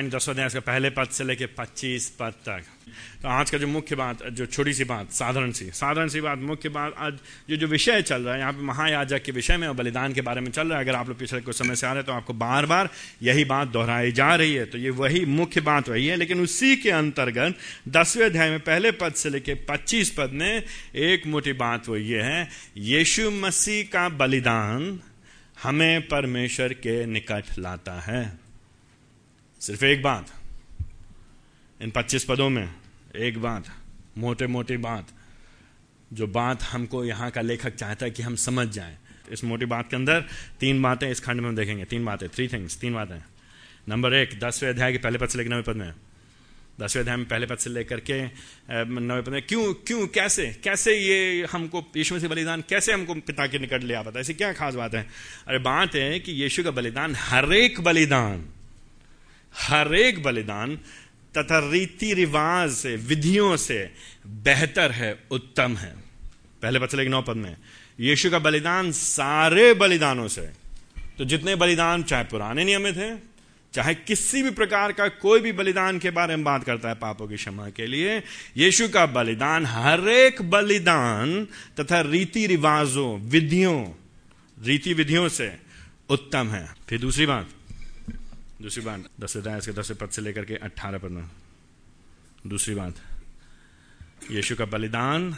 इब्रानी दस अध्याय का पहले पद से लेके पच्चीस पद तक। तो आज का जो मुख्य बात, जो छोटी सी बात, साधारण सी साधारण सी बात, मुख्य बात, आज जो जो विषय चल रहा है, यहाँ पे महायाजक के विषय में और बलिदान के बारे में चल रहा है। अगर आप लोग पिछले कुछ समय से आ रहे हैं तो आपको बार बार यही बात दोहराई जा रही है। तो ये वही मुख्य बात वही है, लेकिन उसी के अंतर्गत दसवें अध्याय में पहले पद से लेके पच्चीस पद में एक मोटी बात वो ये है, यीशु मसीह का बलिदान हमें परमेश्वर के निकट लाता है। सिर्फ़ एक बात। इन 25 पदों में एक बात मोटे मोटी बात, जो बात हमको यहाँ का लेखक चाहता है कि हम समझ जाएँ। इस मोटी बात के अंदर तीन बातें इस खंड में हम देखेंगे। तीन बातें थ्री थिंग्स तीन बातें। नंबर एक, दसवें अध्याय के पहले पद से लेकर नवे पद में। दसवें अध्याय में पहले पद से लेकर के नवे पद में, क्यों क्यों, कैसे कैसे ये हमको, यीशु से बलिदान, कैसे हमको पिता के निकट ले आता है? ऐसी क्या खास बात है? अरे बात है कि यीशु का बलिदान हर एक बलिदान हर एक बलिदान तथा रीति रिवाज से, विधियों से बेहतर है, उत्तम है। पहले पद से नौ पद में, यीशु का बलिदान सारे बलिदानों से। तो जितने बलिदान चाहे पुराने नियम में थे चाहे किसी भी प्रकार का कोई भी बलिदान के बारे में बात करता है पापों की क्षमा के लिए, यीशु का बलिदान हर एक बलिदान तथा रीति रिवाजों, विधियों, रीति विधियों से उत्तम है। फिर दूसरी बात दूसरी बात, दस इसके दस पद से लेकर के अट्ठारह पद में दूसरी बात, यीशु का बलिदान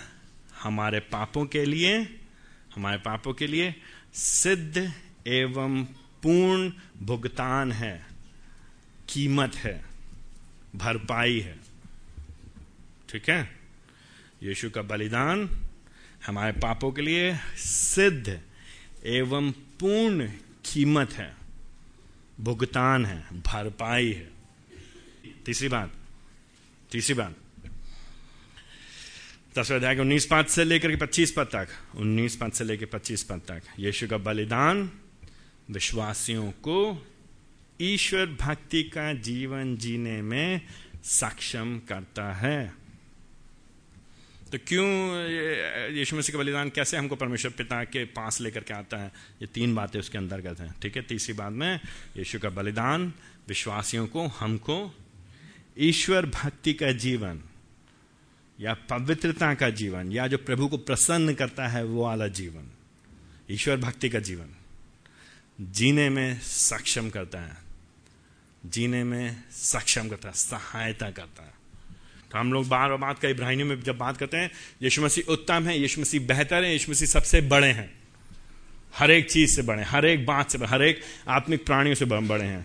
हमारे पापों के लिए, हमारे पापों के लिए सिद्ध एवं पूर्ण भुगतान है, कीमत है, भरपाई है। ठीक है? यीशु का बलिदान हमारे पापों के लिए सिद्ध एवं पूर्ण कीमत है। भुगतान है, भरपाई है। तीसरी बात तीसरी बात। दसवें अध्याय उन्नीस पद से लेकर के पच्चीस पद तक, उन्नीस पद से लेकर पच्चीस पद तक। यीशु का बलिदान विश्वासियों को ईश्वर भक्ति का जीवन जीने में सक्षम करता है। तो क्यों यीशु मसीह का बलिदान कैसे हमको परमेश्वर पिता के पास लेकर के आता है? ये तीन बातें उसके अंतर्गत हैं, ठीक है? तीसरी बात में, यीशु का बलिदान, विश्वासियों को, हमको, ईश्वर भक्ति का जीवन, या पवित्रता का जीवन, या जो प्रभु को प्रसन्न करता है, वो वाला जीवन, ईश्वर भक्ति का जीवन, जीने में सक्षम करता है, जीने में सक्षम करता है, सहायता करता है। तो हम लोग बार बात का इब्राहिमी में जब बात करते हैं, यीशु मसीह उत्तम है, यीशु मसीह बेहतर है, यीशु मसीह सबसे बड़े हैं। हर एक चीज़ से बड़े हर एक बात से हर एक आत्मिक प्राणियों से बड़े हैं।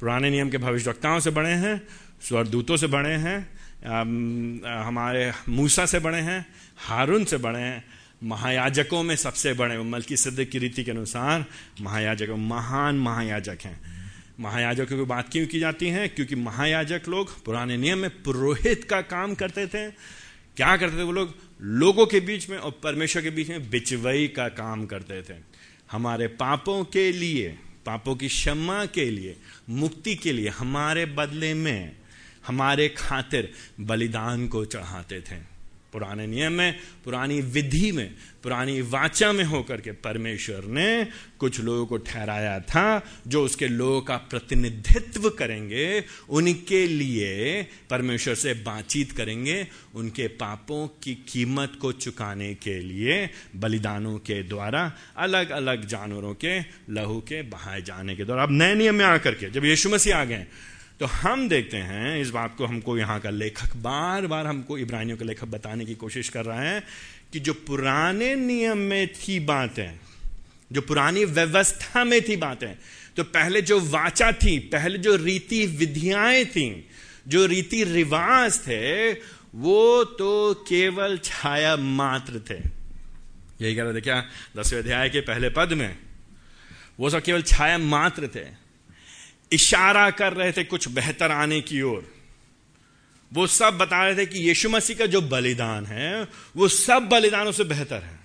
पुराने नियम के भविष्यवक्ताओं से बड़े हैं स्वरदूतों से बड़े हैं हमारे मूसा से बड़े हैं, हारून से बड़े हैं, महायाजकों में सबसे बड़े मल्की सिद्ध की रीति के अनुसार महायाजक महान महायाजक हैं। महायाजकों की बात क्यों की जाती है? क्योंकि महायाजक लोग पुराने नियम में पुरोहित का काम करते थे। क्या करते थे वो लोग? लोगों के बीच में और परमेश्वर के बीच में बिचवई का काम करते थे। हमारे पापों के लिए, पापों की क्षमा के लिए, मुक्ति के लिए, हमारे बदले में, हमारे खातिर बलिदान को चढ़ाते थे। पुराने नियम में पुरानी विधि में, पुरानी वाचा में होकर के परमेश्वर ने कुछ लोगों को ठहराया था, जो उसके लोगों का प्रतिनिधित्व करेंगे, उनके लिए परमेश्वर से बातचीत करेंगे, उनके पापों की कीमत को चुकाने के लिए, बलिदानों के द्वारा अलग अलग जानवरों के, लहू के बहाए जाने के द्वारा। अब नए नियम में आकर के, जब यीशु मसीह आ गए तो हम देखते हैं, इस बात को हमको यहाँ का लेखक बार बार हमको इब्रानियों का लेखक बताने की कोशिश कर रहा है कि जो पुराने नियम में थी बातें, जो पुरानी व्यवस्था में थी बातें तो पहले जो वाचा थी, पहले जो रीति विधियाएँ थी, जो रीति रिवाज थे, वो तो केवल छाया मात्र थे। यही कह रहे थे क्या? दसवें अध्याय के पहले पद में, वो सब केवल छाया मात्र थे। इशारा कर रहे थे कुछ बेहतर आने की ओर। वो सब बता रहे थे कि यीशु मसीह का जो बलिदान है, वो सब बलिदानों से बेहतर है।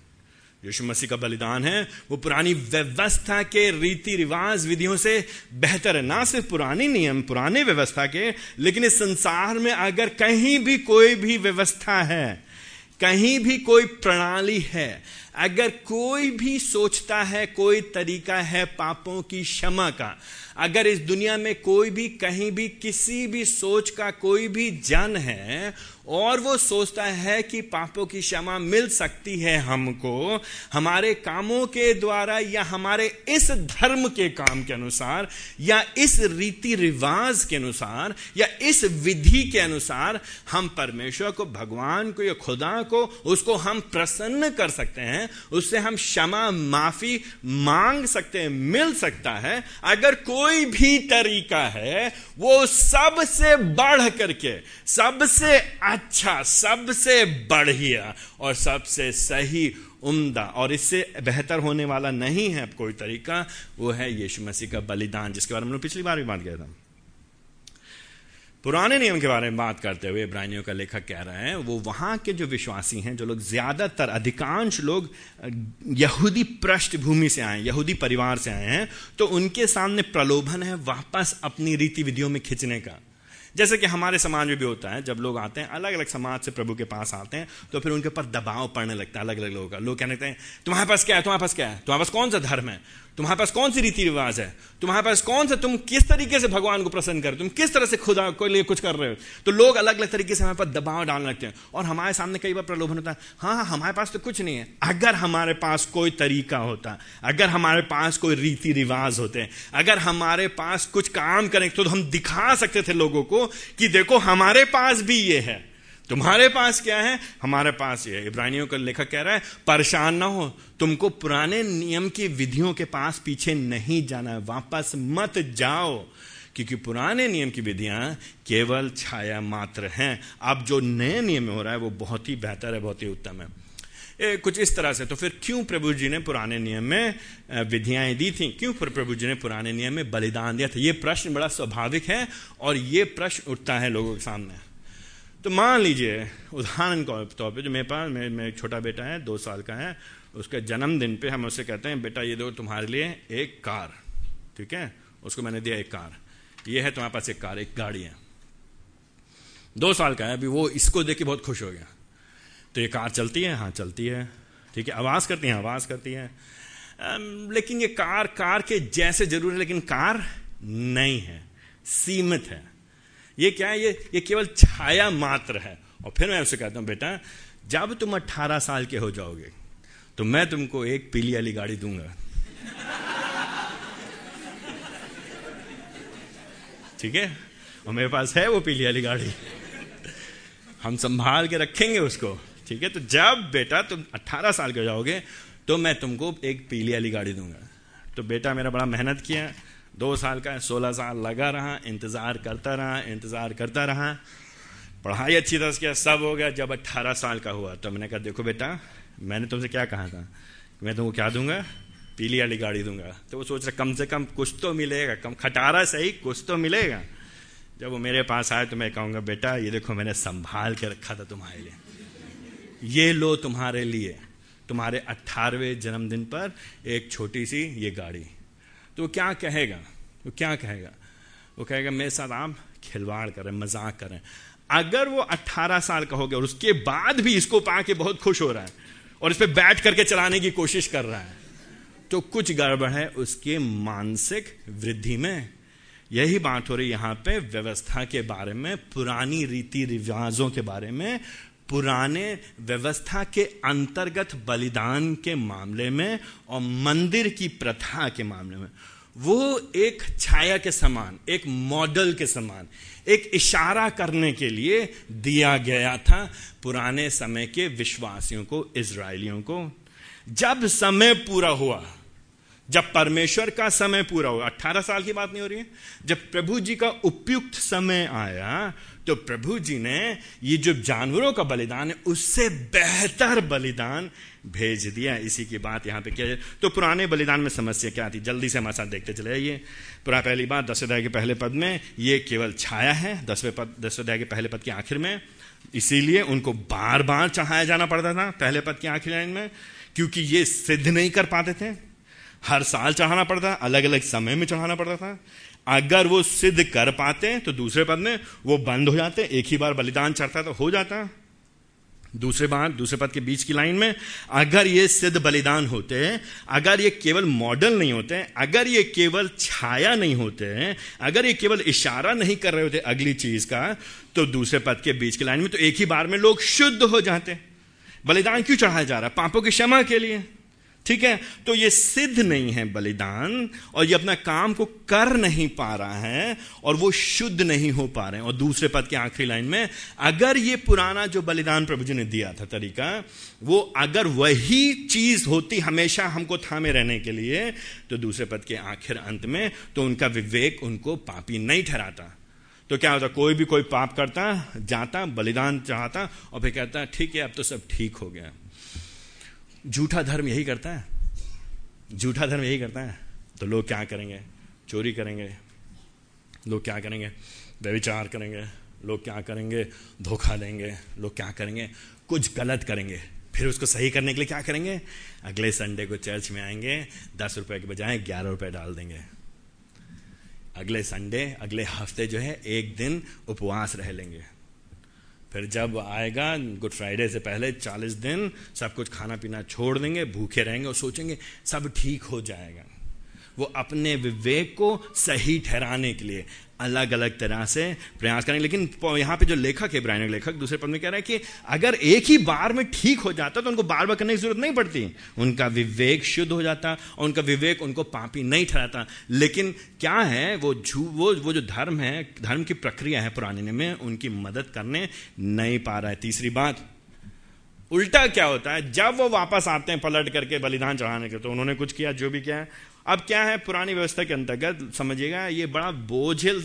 यीशु मसीह का बलिदान है, वो पुरानी व्यवस्था के रीति रिवाज विधियों से बेहतर है। ना सिर्फ़ पुरानी नियम, पुराने व्यवस्था के, लेकिन इस संसार में अगर कहीं भी कोई भी व्यवस्था है, कहीं भी कोई प्रणाली है, अगर कोई भी सोचता है, कोई तरीका है पापों की क्षमा का अगर इस दुनिया में कोई भी, कहीं भी, किसी भी सोच का कोई भी जन है, और वो सोचता है कि पापों की क्षमा मिल सकती है हमको, हमारे कामों के द्वारा या हमारे इस धर्म के काम के अनुसार, या इस रीति रिवाज के अनुसार, या इस विधि के अनुसार, हम परमेश्वर को, भगवान को, या खुदा को, उसको हम प्रसन्न कर सकते हैं, उससे हम क्षमा माफ़ी मांग सकते हैं, मिल सकता है। अगर कोई भी तरीका है, वो सबसे बढ़ करके, सबसे अच्छा सबसे बढ़िया और सबसे सही, उम्दा, और इससे बेहतर होने वाला नहीं है कोई तरीका, वो है यीशु मसीह का बलिदान, जिसके बारे में पिछली बार भी बात किया था। पुराने नियम के बारे में बात करते हुए इब्रानियों का लेखक कह रहे हैं, वो वहाँ के जो विश्वासी हैं, जो लोग ज़्यादातर, अधिकांश लोग यहूदी पृष्ठभूमि से आए यहूदी परिवार से आए हैं तो उनके सामने प्रलोभन है वापस अपनी रीति विधियों में खिंचने का। जैसे कि हमारे समाज में भी होता है, जब लोग आते हैं अलग अलग समाज से प्रभु के पास आते हैं तो फिर उनके ऊपर दबाव पड़ने लगता है अलग अलग लोगों का। लोग कहने लगते हैं, तुम्हारे पास क्या है? तुम्हारे पास क्या है? तुम्हारे पास कौन सा धर्म है? तुम्हारे पास कौन सी रीति रिवाज है? तुम्हारे पास कौन सा तुम किस तरीके से भगवान को प्रसन्न कर तुम किस तरह से खुदा को लिए कुछ कर रहे हो? तो लोग अलग अलग तरीके से हमारे पास दबाव डालने लगते हैं और हमारे सामने कई बार प्रलोभन होता है। हाँ हाँ हमारे पास तो कुछ नहीं है। अगर हमारे पास कोई तरीका होता, अगर हमारे पास कोई रीति रिवाज होते, अगर हमारे पास कुछ काम करें तो हम दिखा सकते थे लोगों को कि देखो, हमारे पास भी ये है। तुम्हारे पास क्या है? हमारे पास ये इब्रानियों का लेखक कह रहा है परेशान ना हो। तुमको पुराने नियम की विधियों के पास पीछे नहीं जाना है। वापस मत जाओ। क्योंकि पुराने नियम की विधियाँ केवल छाया मात्र हैं। अब जो नए नियम में हो रहा है वो बहुत ही बेहतर है बहुत ही उत्तम है। ए, कुछ इस तरह से। तो फिर क्यों प्रभु जी ने पुराने नियम में विधियाँ दी थी? क्यों फिर प्रभु जी ने पुराने नियम में बलिदान दिया था? ये प्रश्न बड़ा स्वाभाविक है और ये प्रश्न उठता है लोगों के सामने। तो मान लीजिए, उदाहरण के तौर पर जो मेरे पास, मेरे मेरे छोटा बेटा है, दो साल का है, उसके जन्मदिन पे हम उससे कहते हैं, बेटा, ये दो तुम्हारे लिए एक कार। ठीक है? उसको मैंने दिया एक कार। ये है तुम्हारे पास एक कार, एक गाड़ी है। दो साल का है, अभी वो इसको देख के बहुत खुश हो गया। तो ये कार चलती है? हाँ चलती है। ठीक है? आवाज़ करती है? आवाज़ करती है। लेकिन ये कार कार के जैसे ज़रूर है, लेकिन कार नहीं है। सीमित है। ये क्या है? ये ये केवल छाया मात्र है। और फिर मैं उसे कहता हूँ, बेटा, जब तुम 18 साल के हो जाओगे तो मैं तुमको एक पीली वाली गाड़ी दूँगा। ठीक है? और मेरे पास है वो पीली वाली गाड़ी। हम संभाल के रखेंगे उसको। ठीक है? तो जब, बेटा, तुम 18 साल के जाओगे तो मैं तुमको एक पीली वाली गाड़ी दूँगा। तो बेटा, मेरा बड़ा मेहनत किया। दो साल का सोलह साल लगा रहा, इंतज़ार करता रहा, इंतज़ार करता रहा। पढ़ाई अच्छी तरह से किया, सब हो गया, जब अट्ठारह साल का हुआ तो मैंने कहा, देखो बेटा, मैंने तुमसे क्या कहा था? मैं तुमको क्या दूँगा? पीली वाली गाड़ी दूँगा। तो वो सोच रहा, कम से कम कुछ तो मिलेगा, कम खटारा सही, कुछ तो मिलेगा। जब वो मेरे पास आए तो मैं कहूँगा, बेटा, ये देखो, मैंने संभाल के रखा था तुम्हारे लिए। ये लो तुम्हारे लिए, तुम्हारे अट्ठारहवें जन्मदिन पर एक छोटी सी ये गाड़ी। तो वो क्या कहेगा? वो क्या कहेगा? वो कहेगा, मेरे साथ आप खिलवाड़ करें, मज़ाक करें। अगर वो 18 साल का हो गया और उसके बाद भी इसको पा के बहुत खुश हो रहा है और इस पर बैठ करके चलाने की कोशिश कर रहा है तो कुछ गड़बड़ है उसके मानसिक वृद्धि में। यही बात हो रही यहाँ पे व्यवस्था के बारे में, पुरानी रीति रिवाजों के बारे में पुराने व्यवस्था के अंतर्गत बलिदान के मामले में और मंदिर की प्रथा के मामले में, वो एक छाया के समान, एक मॉडल के समान, एक इशारा करने के लिए दिया गया था पुराने समय के विश्वासियों को इसराइलियों को। जब समय पूरा हुआ, जब परमेश्वर का समय पूरा हुआ, अट्ठारह साल की बात नहीं हो रही है, जब प्रभु जी का उपयुक्त समय आया तो प्रभु जी ने ये जो जानवरों का बलिदान है, उससे बेहतर बलिदान भेज दिया इसी की बात यहाँ पे किया तो पुराने बलिदान में समस्या क्या थी? जल्दी से हमारे साथ देखते चले आइए। पुरा पहली बात दस अध्याय के पहले पद में ये केवल छाया है। दसवें पद दस अध्याय के पहले पद के आखिर में। इसीलिए उनको बार बार चढ़ाया जाना पड़ता था, पहले पद के आखिर लाइन में, क्योंकि ये सिद्ध नहीं कर पाते थे। हर साल चढ़ाना पड़ता अलग अलग समय में चढ़ाना पड़ता था। अगर वो सिद्ध कर पाते तो दूसरे पद में वो बंद हो जाते एक ही बार बलिदान चढ़ता तो हो जाता। दूसरे बात दूसरे पद के बीच की लाइन में, अगर ये सिद्ध बलिदान होते हैं, अगर ये केवल मॉडल नहीं होते अगर ये केवल छाया नहीं होते हैं, अगर ये केवल इशारा नहीं कर रहे होते अगली चीज़ का तो दूसरे पद के बीच की लाइन में तो एक ही बार में लोग शुद्ध हो जाते बलिदान क्यों चढ़ाया जा रहा है? पापों की क्षमा के लिए। ठीक है? तो ये सिद्ध नहीं है बलिदान और ये अपना काम को कर नहीं पा रहा है और वो शुद्ध नहीं हो पा रहे हैं। और दूसरे पद के आखिरी लाइन में, अगर ये पुराना जो बलिदान प्रभु जी ने दिया था तरीका, वो अगर वही चीज़ होती हमेशा हमको थामे रहने के लिए तो दूसरे पद के आखिर अंत में तो उनका विवेक उनको पापी नहीं ठहराता। तो क्या होता, कोई भी कोई पाप करता, जाता, बलिदान चाहता और फिर कहता, ठीक है, अब तो सब ठीक हो गया। झूठा धर्म यही करता है? झूठा धर्म यही करता है? तो लोग क्या करेंगे? चोरी करेंगे। लोग क्या करेंगे? व्यविचार करेंगे। लोग क्या करेंगे? धोखा देंगे। लोग क्या करेंगे? कुछ गलत करेंगे। फिर उसको सही करने के लिए क्या करेंगे? अगले संडे को चर्च में आएँगे। दस रुपए के बजाय ग्यारह रुपए डाल देंगे। अगले संडे, अगले हफ़्ते जो है, एक दिन उपवास रह लेंगे। फिर जब आएगा गुड फ्राइडे से पहले चालीस दिन सब कुछ खाना पीना छोड़ देंगे, भूखे रहेंगे और सोचेंगे सब ठीक हो जाएगा। वो अपने विवेक को सही ठहराने के लिए अलग अलग तरह से प्रयास करेंगे। लेकिन यहाँ पे जो लेखक है ब्रायन लेखक, दूसरे पद में कह रहा है कि अगर एक ही बार में ठीक हो जाता तो उनको बार बार करने की ज़रूरत नहीं पड़ती। उनका विवेक शुद्ध हो जाता और उनका विवेक उनको पापी नहीं ठहराता। लेकिन क्या है, वो झू, वो वो जो धर्म है, धर्म की प्रक्रिया है पुराने में, उनकी मदद करने नहीं पा रहा है। तीसरी बात, उल्टा क्या होता है? जब वो वापस आते हैं पलट करके बलिदान चढ़ाने के तो उन्होंने कुछ किया, जो भी किया अब क्या है पुरानी व्यवस्था के अंतर्गत? समझिएगा, ये बड़ा बोझिल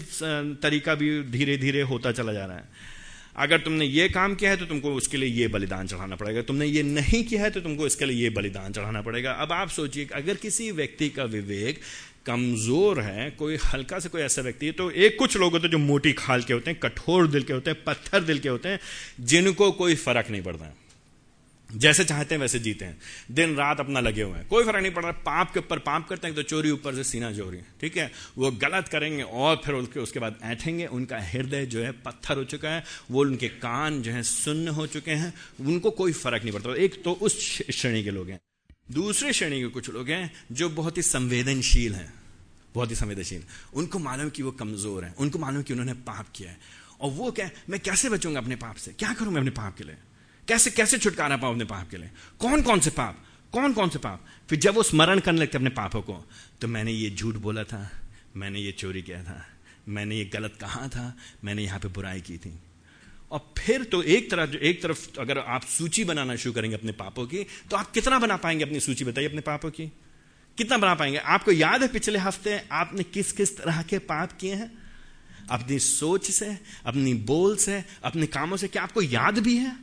तरीका भी धीरे धीरे होता चला जा रहा है। अगर तुमने ये काम किया है तो तुमको उसके लिए ये बलिदान चढ़ाना पड़ेगा। तुमने ये नहीं किया है तो तुमको इसके लिए ये बलिदान चढ़ाना पड़ेगा। अब आप सोचिए, अगर किसी व्यक्ति का विवेक कमज़ोर है, कोई हल्का से कोई ऐसा व्यक्ति है तो एक कुछ लोग होते हैं जो मोटी खाल के होते हैं, कठोर दिल के होते हैं, पत्थर दिल के होते हैं, जिनको कोई फ़र्क नहीं पड़ता। है जैसे चाहते हैं वैसे जीते हैं। दिन रात अपना लगे हुए हैं। कोई फ़र्क नहीं पड़ रहा। पाप के ऊपर पाप करते हैं तो चोरी ऊपर से सीना चोरी। ठीक है? वो गलत करेंगे और फिर उसके उसके बाद ऐठेंगे। उनका हृदय जो है पत्थर हो चुका है। वो उनके कान जो है सुन्न हो चुके हैं। उनको कोई फ़र्क नहीं पड़ता। एक तो उस श्रेणी के लोग हैं। दूसरे श्रेणी के कुछ लोग हैं जो बहुत ही संवेदनशील हैं। बहुत ही संवेदनशील। उनको मालूम कि वो कमज़ोर है। उनको मालूम कि उन्होंने पाप किया है। और वो क्या मैं कैसे बचूँगा अपने पाप से? क्या करूँ मैं अपने पाप के लिए? कैसे कैसे छुटकारा पाओ अपने पाप के लिए? कौन कौन से पाप? कौन कौन से पाप? फिर जब वो स्मरण करने लगते अपने पापों को तो मैंने ये झूठ बोला था, मैंने ये चोरी किया था, मैंने ये गलत कहा था, मैंने यहाँ पे बुराई की थी। और फिर तो एक तरफ़ एक तरफ़ अगर आप सूची बनाना शुरू करेंगे अपने पापों की तो आप कितना बना पाएँगे अपनी सूची? बताइए अपने पापों की। कितना बना पाएँगे? आपको याद है पिछले हफ़्ते आपने किस किस तरह के पाप किए हैं? अपनी सोच से, अपनी बोल से, अपने कामों से क्या आपको याद भी है?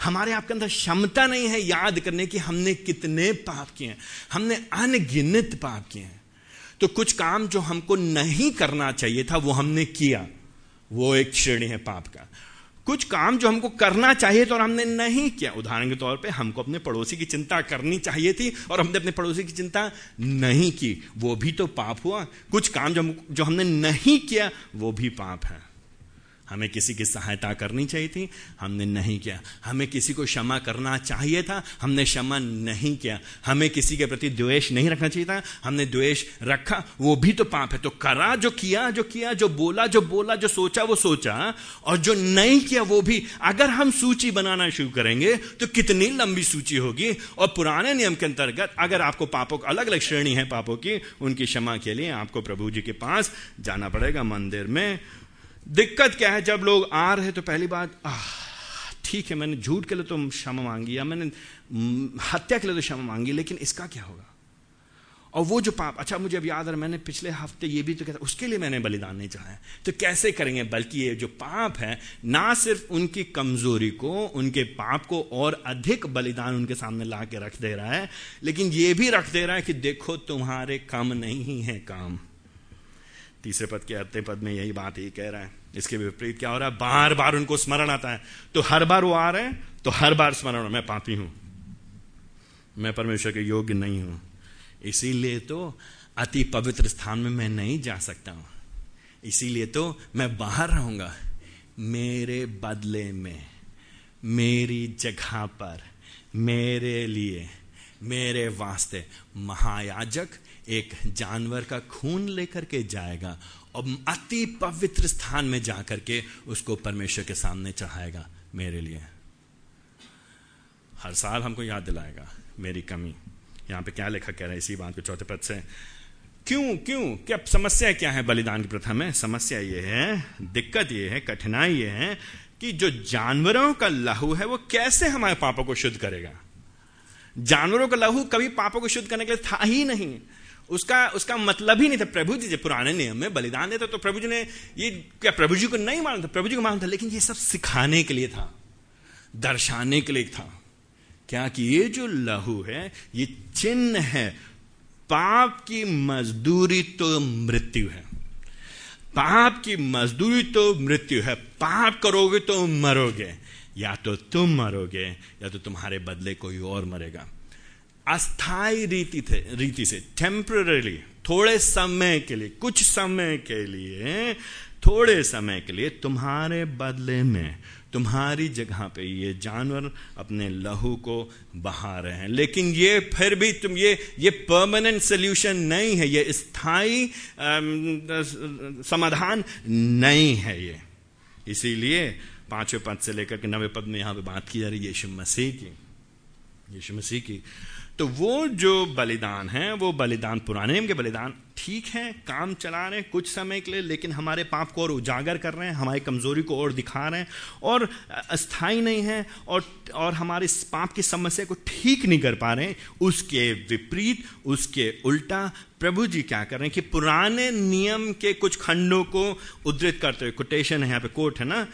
हमारे आपके अंदर क्षमता नहीं है याद करने की, हमने कितने पाप किए हैं। हमने अनगिनत पाप किए हैं। तो कुछ काम जो हमको नहीं करना चाहिए था, वो हमने किया। वो एक श्रेणी है पाप का। कुछ काम जो हमको करना चाहिए था और हमने नहीं किया, उदाहरण के तौर पे हमको अपने पड़ोसी की चिंता करनी चाहिए थी और हमने अपने पड़ोसी की चिंता नहीं की। वो भी तो पाप हुआ। कुछ काम जो हम जो हमने नहीं किया, वो भी पाप है। हमें किसी की सहायता करनी चाहिए थी, हमने नहीं किया। हमें किसी को क्षमा करना चाहिए था, हमने क्षमा नहीं किया। हमें किसी के प्रति द्वेष नहीं रखना चाहिए था, हमने द्वेष रखा, वो भी तो पाप है। तो करा जो किया जो किया, जो बोला जो बोला, जो सोचा, वो सोचा, और जो नहीं किया, वो भी अगर हम सूची बनाना शुरू करेंगे तो कितनी लंबी सूची होगी। और पुराने नियम के अंतर्गत अगर आपको पापों को अलग अलग श्रेणी है, पापों की, उनकी क्षमा के लिए आपको प्रभु जी के पास जाना पड़ेगा मंदिर में। दिक्कत क्या है? जब लोग आ रहे तो पहली बात ठीक है, मैंने झूठ के लिए तो क्षमा मांगी या मैंने हत्या के लिए तो क्षमा मांगी, लेकिन इसका क्या होगा? और वो जो पाप अच्छा मुझे अब याद है, मैंने पिछले हफ़्ते ये भी तो कहता, उसके लिए मैंने बलिदान नहीं चाहा। तो कैसे करेंगे? बल्कि ये जो पाप है, ना सिर्फ़ उनकी कमज़ोरी को, उनके पाप को और अधिक बलिदान उनके सामने ला के रख दे रहा है, लेकिन ये भी रख दे रहा है कि देखो, तुम्हारे कम नहीं है काम। तीसरे पद के अत्य पद में यही बात ही कह रहा है। इसके विपरीत क्या हो रहा है? बार बार उनको स्मरण आता है। तो हर बार वो आ रहे हैं तो हर बार स्मरण मैं पापी हूँ। मैं परमेश्वर के योग्य नहीं हूँ। इसीलिए तो अति पवित्र स्थान में मैं नहीं जा सकता हूँ। इसीलिए तो मैं बाहर रहूँगा। मेरे बदले में, मेरी जगह पर, मेरे लिए, मेरे वास्ते महायाजक एक जानवर का खून लेकर के जाएगा, और अति पवित्र स्थान में जाकर के उसको परमेश्वर के सामने चढ़ाएगा मेरे लिए। हर साल हमको याद दिलाएगा मेरी कमी। यहाँ पे क्या लेखक कह रहा है इसी बात को चौथे पद से। क्यों क्यों? क्या समस्या क्या है बलिदान की प्रथा में? समस्या ये है, दिक्कत ये है, कठिनाई ये है कि जो जानवरों का लहू है वो कैसे हमारे पापों को शुद्ध करेगा? जानवरों का लहू कभी पापों को शुद्ध करने के लिए था ही नहीं। उसका उसका मतलब ही नहीं था प्रभु जी, जब पुराने नियम में बलिदान देते तो प्रभु जी ने ये, क्या प्रभु जी को नहीं मानता प्रभु जी को मानता लेकिन ये सब सिखाने के लिए था, दर्शाने के लिए था। क्या कि ये जो लहू है, ये चिन्ह है, पाप की मजदूरी तो मृत्यु है। पाप की मजदूरी तो मृत्यु है, पाप करोगे तो मरोगे, या तो तुम मरोगे, या तो तुम्हारे बदले कोई और मरेगा। अस्थाई रीति थे, रीति से टेम्पररी थोड़े समय के लिए, कुछ समय के लिए, थोड़े समय के लिए तुम्हारे बदले में, तुम्हारी जगह पे ये जानवर अपने लहू को बहा रहे हैं। लेकिन ये फिर भी तुम, ये ये परमानेंट सोल्यूशन नहीं है, ये स्थायी समाधान नहीं है ये। इसीलिए पाँचवें पद से लेकर के नवे पद में यहाँ पे बात की जा रही है, यीशु मसीह की। यीशु मसीह की तो वो जो बलिदान है, वो बलिदान पुराने के बलिदान, ठीक है, काम चला रहे हैं कुछ समय के लिए, लेकिन हमारे पाप को और उजागर कर रहे हैं, हमारी कमज़ोरी को और दिखा रहे हैं, और अस्थाई नहीं है, और और हमारे पाप की समस्या को ठीक नहीं कर पा रहे हैं, उसके विपरीत, उसके उल्टा प्रभु जी क्या कर रहे हैं कि पुराने नियम के कुछ खंडों को उद्धृत करते हुए कोटेशन है, यहाँ पे कोट है ना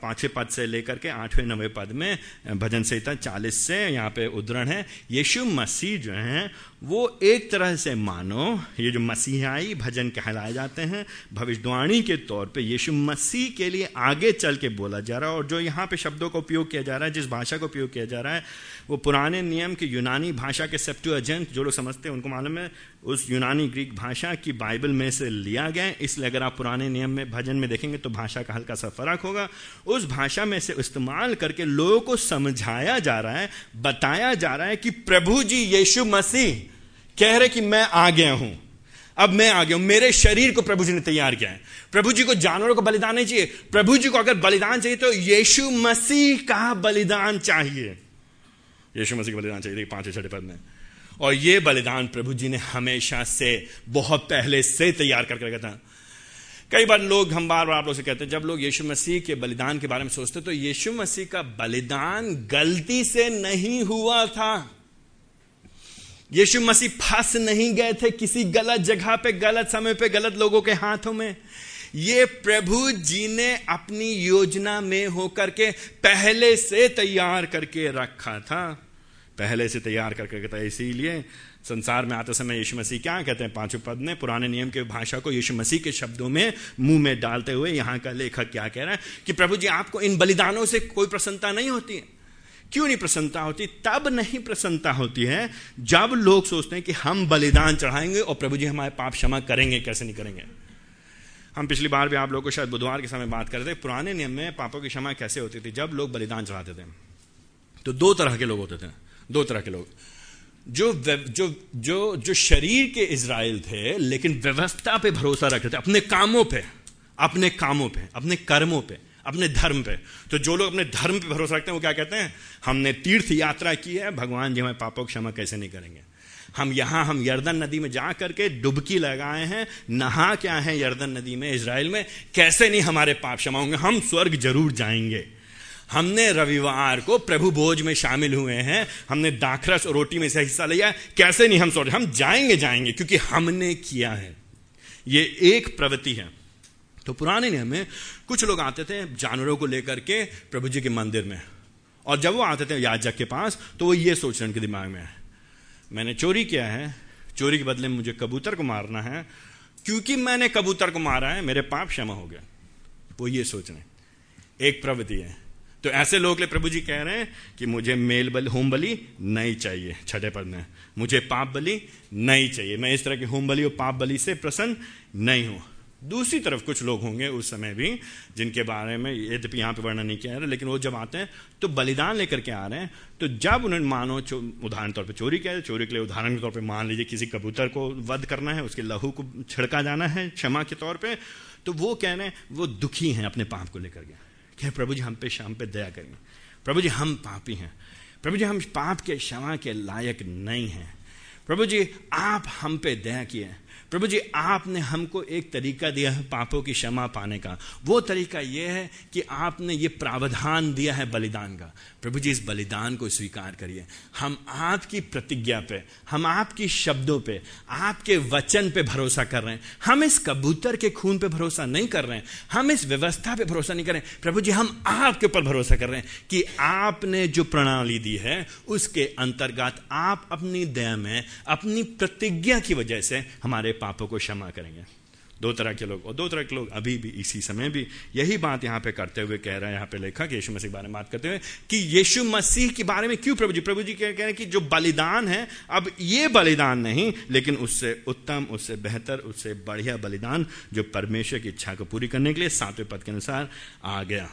पाँचवें पद से लेकर के आठवें, नवे पद में भजन संहिता चालीस से यहाँ पे उद्धरण है, यीशु मसीह जो है वो एक तरह से मानो, ये जो मसीहाई भजन कहलाए जाते हैं, भविष्यवाणी के तौर पे यीशु मसीह के लिए आगे चल के बोला जा रहा है और जो यहाँ पे शब्दों का उपयोग किया जा रहा है, जिस भाषा का उपयोग किया जा रहा है, वो पुराने नियम की यूनानी भाषा के सेप्टू एजेंट जो लोग समझते हैं, उनको मालूम है, उस यूनानी ग्रीक भाषा की बाइबल में से लिया गया है। इसलिए अगर आप पुराने नियम में, भजन में देखेंगे तो भाषा का हल्का सा फ़र्क होगा। उस भाषा में से इस्तेमाल करके लोगों को समझाया जा रहा है, बताया जा रहा है कि प्रभु जी यीशु मसीह कह रहे कि मैं आ गया हूँ। अब मैं आ गया हूँ। मेरे शरीर को प्रभु जी ने तैयार किया है। प्रभु जी को जानवरों को बलिदान नहीं चाहिए। प्रभु जी को अगर बलिदान चाहिए तो यीशु मसीह का बलिदान चाहिए। यीशु मसीह का बलिदान चाहिए। पाँच छठे पद में। और ये बलिदान प्रभु जी ने हमेशा से, बहुत पहले से तैयार करके रखा था। कई बार लोग, हम बार बार आप लोग से कहते हैं, जब लोग यीशु मसीह के बलिदान के बारे में सोचते तो यीशु मसीह का बलिदान गलती से नहीं हुआ था। यीशु मसीह फंस नहीं गए थे किसी गलत जगह पे, गलत समय पे, गलत लोगों के हाथों में। ये प्रभु जी ने अपनी योजना में होकर के पहले से तैयार करके रखा था। पहले से तैयार करके था, इसीलिए संसार में आते समय यीशु मसीह क्या कहते हैं? पाँचों पद ने पुराने नियम के भाषा को यीशु मसीह के शब्दों में मुँह में डालते हुए यहाँ का लेखक क्या कह रहा है कि प्रभु जी, आपको इन बलिदानों से कोई प्रसन्नता नहीं होती है। क्यों नहीं प्रसन्नता होती? तब नहीं प्रसन्नता होती है जब लोग सोचते हैं कि हम बलिदान चढ़ाएँगे और प्रभु जी हमारे पाप क्षमा करेंगे, कैसे नहीं करेंगे? हम पिछली बार भी आप लोगों को शायद बुधवार के समय बात कर रहे थे, पुराने नियम में पापों की क्षमा कैसे होती थी? जब लोग बलिदान चढ़ाते थे तो दो तरह के लोग होते थे, दो तरह के लोग। जो जो जो जो शरीर के इसराइल थे, लेकिन व्यवस्था पे भरोसा रखते थे, अपने कामों पे, अपने कामों पे, अपने कर्मों पे। अपने धर्म पे। तो जो लोग अपने धर्म पे भरोसा रखते हैं, वो क्या कहते हैं? हमने तीर्थ यात्रा की है, भगवान जी हमें पापों क्षमा कैसे नहीं करेंगे? हम यहाँ, हम यर्दन नदी में जा करके डुबकी लगाए हैं, नहा क्या है यर्दन नदी में इसराइल में? कैसे नहीं हमारे पाप क्षमा होंगे? हम स्वर्ग ज़रूर जाएँगे। हमने रविवार को प्रभु भोज में शामिल हुए हैं, हमने दाखरस और रोटी में से हिस्सा लिया कैसे नहीं हम स्वर्ग? हम जाएँगे जाएँगे, क्योंकि हमने किया है। ये एक प्रवृत्ति है। तो पुराने नियम में कुछ लोग आते थे जानवरों को लेकर के प्रभु जी के मंदिर में। और जब वो आते थे याजक के पास तो वो ये सोच रहे उनके दिमाग में है मैंने चोरी किया है। चोरी के बदले में मुझे कबूतर को मारना है। क्योंकि मैंने कबूतर को मारा है, मेरे पाप क्षमा हो गया वो ये सोच रहे एक प्रवृत्ति है। तो ऐसे लोग ले प्रभु जी कह रहे हैं कि मुझे मेल बलि, होम बलि नहीं चाहिए, छठे पद में। मुझे पाप बलि नहीं चाहिए। मैं इस तरह की होम बलि और पाप बलि से प्रसन्न नहीं हूँ। दूसरी तरफ़ कुछ लोग होंगे उस समय भी, जिनके बारे में यद्यपि यहाँ पे वर्णन नहीं किया है लेकिन वो जब आते हैं तो बलिदान लेकर के आ रहे हैं तो जब उन्होंने मानो उदाहरण तौर पे चोरी किया चोरी के लिए उदाहरण के तौर पे मान लीजिए किसी कबूतर को वध करना है, उसके लहू को छिड़का जाना है क्षमा के तौर पे तो वो कह रहे हैं, वो दुखी हैं अपने पाप को लेकर के। कह प्रभु जी, हम पे शाम पे दया करेंगे प्रभु जी, हम पापी हैं। प्रभु जी, हम पाप के क्षमा के लायक नहीं हैं। प्रभु जी, आप हम पे दया किए प्रभु जी, आपने हमको एक तरीका दिया है पापों की क्षमा पाने का। वो तरीका यह है कि आपने ये प्रावधान दिया है बलिदान का। प्रभु जी, इस बलिदान को स्वीकार करिए। हम आपकी प्रतिज्ञा पे, हम आपकी शब्दों पे, आपके वचन पे भरोसा कर रहे हैं। हम इस कबूतर के खून पे भरोसा नहीं कर रहे हैं। हम इस व्यवस्था पे भरोसा नहीं कर रहे हैं। प्रभु जी, हम आपके ऊपर भरोसा कर रहे हैं कि आपने जो प्रणाली दी है, उसके अंतर्गत आप अपनी दया में, अपनी प्रतिज्ञा की वजह से हमारे पापों को क्षमा करेंगे। दो तरह के लोग और दो तरह के लोग अभी भी इसी समय भी यही बात यहाँ पे करते हुए कह रहे हैं, यहाँ पे लेखक यीशु मसीह के बारे में बात करते हुए कि यीशु मसीह के बारे में क्यों प्रभु जी प्रभु जी कह रहे हैं कि जो बलिदान है, अब ये बलिदान नहीं, लेकिन उससे उत्तम, उससे बेहतर, उससे बढ़िया बलिदान जो परमेश्वर की इच्छा को पूरी करने के लिए सातवें पद के अनुसार आ गया।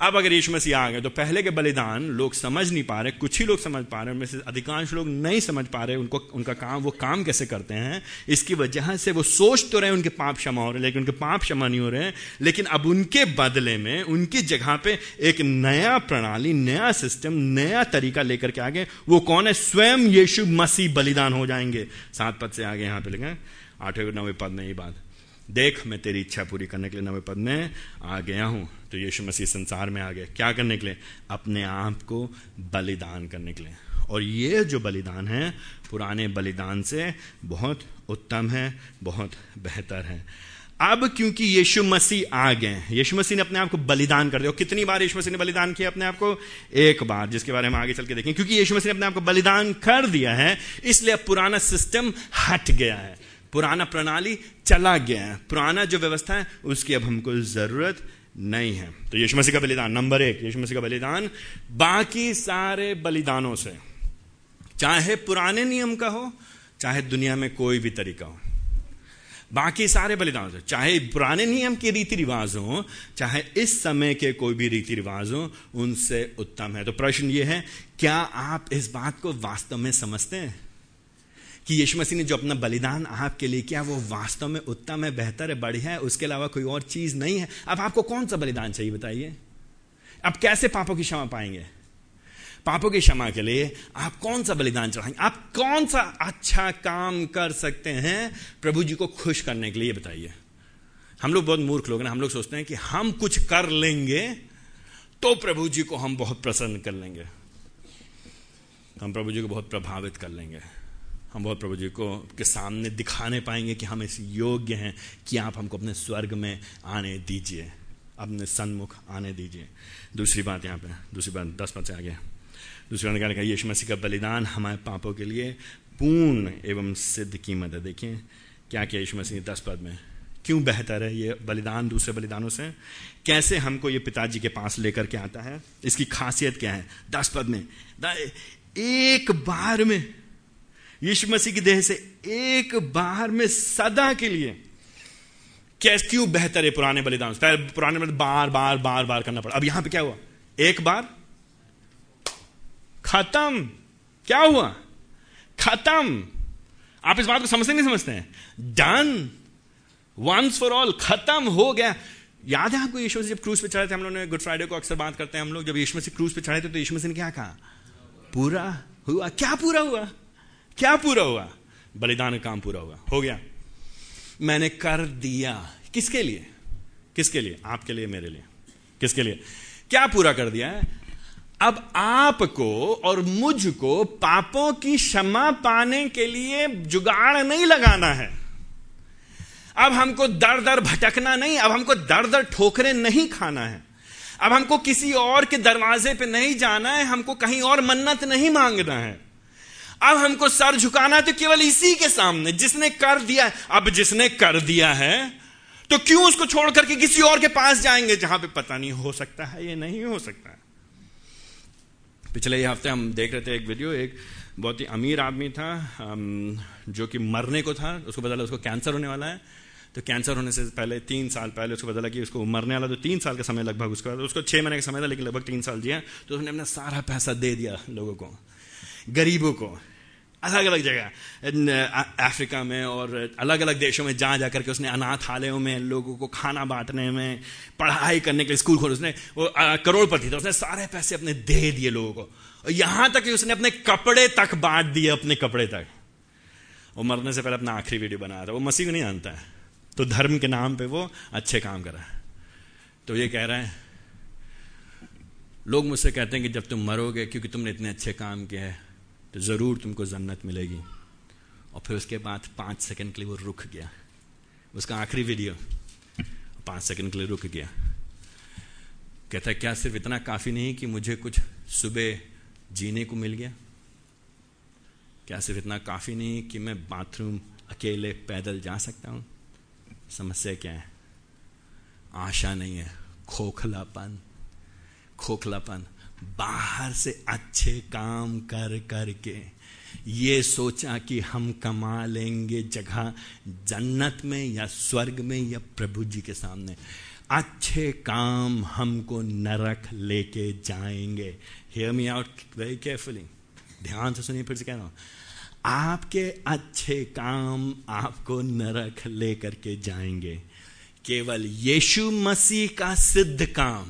अब अगर यीशु मसीह आ गए तो पहले के बलिदान लोग समझ नहीं पा रहे, कुछ ही लोग समझ पा रहे उनमें से अधिकांश लोग नहीं समझ पा रहे उनको, उनका काम, वो काम कैसे करते हैं। इसकी वजह से वो सोच तो रहे उनके पाप क्षमा हो रहे लेकिन उनके पाप क्षमा नहीं हो रहे हैं। लेकिन अब उनके बदले में, उनकी जगह पे एक नया प्रणाली, नया सिस्टम, नया तरीका लेकर के आगे वो कौन है? स्वयं यीशु मसीह बलिदान हो जाएँगे। सात पद से आगे यहाँ पे लिखे। आठवें नवे पद में ये बात। देख, मैं तेरी इच्छा पूरी करने के लिए नवे पद में आ गया हूँ। तो यीशु मसीह संसार में आ गए क्या करने के लिए? अपने आप को बलिदान करने के लिए। और ये जो बलिदान है, पुराने बलिदान से बहुत उत्तम है, बहुत बेहतर है। अब क्योंकि यीशु मसीह आ गए यीशु मसीह ने अपने आप को बलिदान कर दिया। कितनी बार यीशु मसीह ने बलिदान किया अपने आप को? एक बार, जिसके बारे में आगे चल के देखें। क्योंकि यीशु मसीह ने अपने आप को बलिदान कर दिया है, इसलिए अब पुराना सिस्टम हट गया है। पुराना प्रणाली चला गया है। पुराना जो व्यवस्था है, उसकी अब हमको ज़रूरत नहीं है। तो यीशु मसीह का बलिदान, नंबर एक, यीशु मसीह का बलिदान बाकी सारे बलिदानों से। चाहे पुराने नियम का हो, चाहे दुनिया में कोई भी तरीका हो। बाकी सारे बलिदान से, चाहे पुराने नियम के रीति रिवाज हो, चाहे इस समय के कोई भी रीति रिवाज हो, उनसे उत्तम है। तो प्रश्न यह है, क्या आप इस बात को वास्तव में समझते हैं? कि यीशु मसीह ने जो अपना बलिदान आपके लिए किया, वो वास्तव में उत्तम है, बेहतर है, बढ़िया है, उसके अलावा कोई और चीज़ नहीं है। अब आपको कौन सा बलिदान चाहिए बताइए? अब कैसे पापों की क्षमा पाएँगे? पापों की क्षमा के लिए आप कौन सा बलिदान चढ़ाएँगे? आप कौन सा अच्छा काम कर सकते हैं प्रभु जी को खुश करने के लिए बताइए। हम लोग बहुत मूर्ख लोग हैं, हम लोग सोचते हैं कि हम कुछ कर लेंगे तो प्रभु जी को हम बहुत प्रसन्न कर लेंगे। हम प्रभु जी को बहुत प्रभावित कर लेंगे। हम बहुत प्रभु जी को, के सामने दिखाने पाएँगे कि हम इस योग्य हैं कि आप हमको अपने स्वर्ग में आने दीजिए। अपने सन्मुख आने दीजिए। दूसरी बात यहाँ पे, दूसरी बात दस पद से आगे। दूसरी बात क्या यीशु मसीह का बलिदान हमारे पापों के लिए पूर्ण एवं सिद्ध कीमत है देखिए, क्या किया यीशु मसीह दस पद में? क्यों बेहतर है ये बलिदान दूसरे बलिदानों से? कैसे हमको ये पिताजी के पास लेकर के आता है? इसकी खासियत क्या है? दस पद में एक बार में यीशु मसीह की देह से एक बार में सदा के लिए कैसे बेहतर है पुराने बलिदान से? पुराने बलिदान बार बार बार बार करना पड़ा। अब यहाँ पे क्या हुआ? एक बार खत्म। क्या हुआ? खत्म। आप इस बात को समझते नहीं समझते हैं? डन वंस फॉर ऑल खत्म हो गया। याद है आपको यीशु मसीह जब क्रूज पे चढ़े थे? हम लोग ने गुड फ्राइडे को अक्सर बात करते हैं हम लोग। जब यीशु मसीह क्रूज पे चढ़े थे तो यीशु मसीह ने क्या कहा? पूरा हुआ। क्या पूरा हुआ? क्या पूरा हुआ? बलिदान का काम पूरा हुआ। हो गया। मैंने कर दिया। किसके लिए? किसके लिए? आपके लिए, मेरे लिए। किसके लिए? क्या पूरा कर दिया है? अब आपको और मुझको पापों की क्षमा पाने के लिए जुगाड़ नहीं लगाना है। अब हमको दर दर भटकना नहीं, अब हमको दर दर ठोकरे नहीं खाना है। अब हमको किसी और के दरवाजे पे नहीं जाना है, हमको कहीं और मन्नत नहीं मांगना है। अब हमको सर झुकाना तो केवल इसी के सामने। जिसने कर दिया है, अब जिसने कर दिया है तो क्यों उसको छोड़ करके किसी और के पास जाएँगे जहाँ पे पता नहीं हो सकता है ये नहीं हो सकता है? पिछले ही हफ़्ते हम देख रहे थे एक वीडियो, एक बहुत ही अमीर आदमी था जो कि मरने को था, उसको लगा उसको कैंसर होने वाला है। तो कैंसर होने से पहले तीन साल पहले उसको लगा कि उसको मरने वाला तो तीन साल का समय लगभग उसका, उसको छह महीने का समय था, लेकिन लगभग तीन साल जिया तो उसने अपना सारा पैसा दे दिया लोगों को, गरीबों को। अलग अलग जगह अफ्रीका में और अलग अलग देशों में जा जाकर के उसने अनाथालयों में लोगों को खाना बांटने में, पढ़ाई करने के लिए स्कूल खोल, उसने वो करोड़पति था, उसने सारे पैसे अपने दे दिए लोगों को। और यहाँ तक कि उसने अपने कपड़े तक बांट दिए, अपने कपड़े तक। वो मरने से पहले अपना आखिरी वीडियो बनाया था। वो मसीह को नहीं जानता है। तो धर्म के नाम पे वो अच्छे काम कर रहा है। तो ये कह रहा है, लोग मुझसे कहते हैं कि जब तुम मरोगे, क्योंकि तुमने इतने अच्छे काम किए हैं। तो ज़रूर तुमको जन्नत मिलेगी। और फिर उसके बाद पाँच सेकंड के लिए वो रुक गया। उसका आखिरी वीडियो पाँच सेकंड के लिए रुक गया। कहता क्या सिर्फ़ इतना काफ़ी नहीं कि मुझे कुछ सुबह जीने को मिल गया? क्या सिर्फ़ इतना काफ़ी नहीं कि मैं बाथरूम अकेले पैदल जा सकता हूँ? समस्या क्या है? आशा नहीं है। खोखलापन खोखलापन। बाहर से अच्छे काम कर करके। ये सोचा कि हम कमा लेंगे जगह जन्नत में या स्वर्ग में या प्रभु जी के सामने। अच्छे काम हमको नरक लेके जाएँगे। Hear me out very carefully ध्यान से सुनिए फिर से कह रहा हूँ। आपके अच्छे काम आपको नरक लेकर के जाएँगे। केवल यीशु मसीह का सिद्ध काम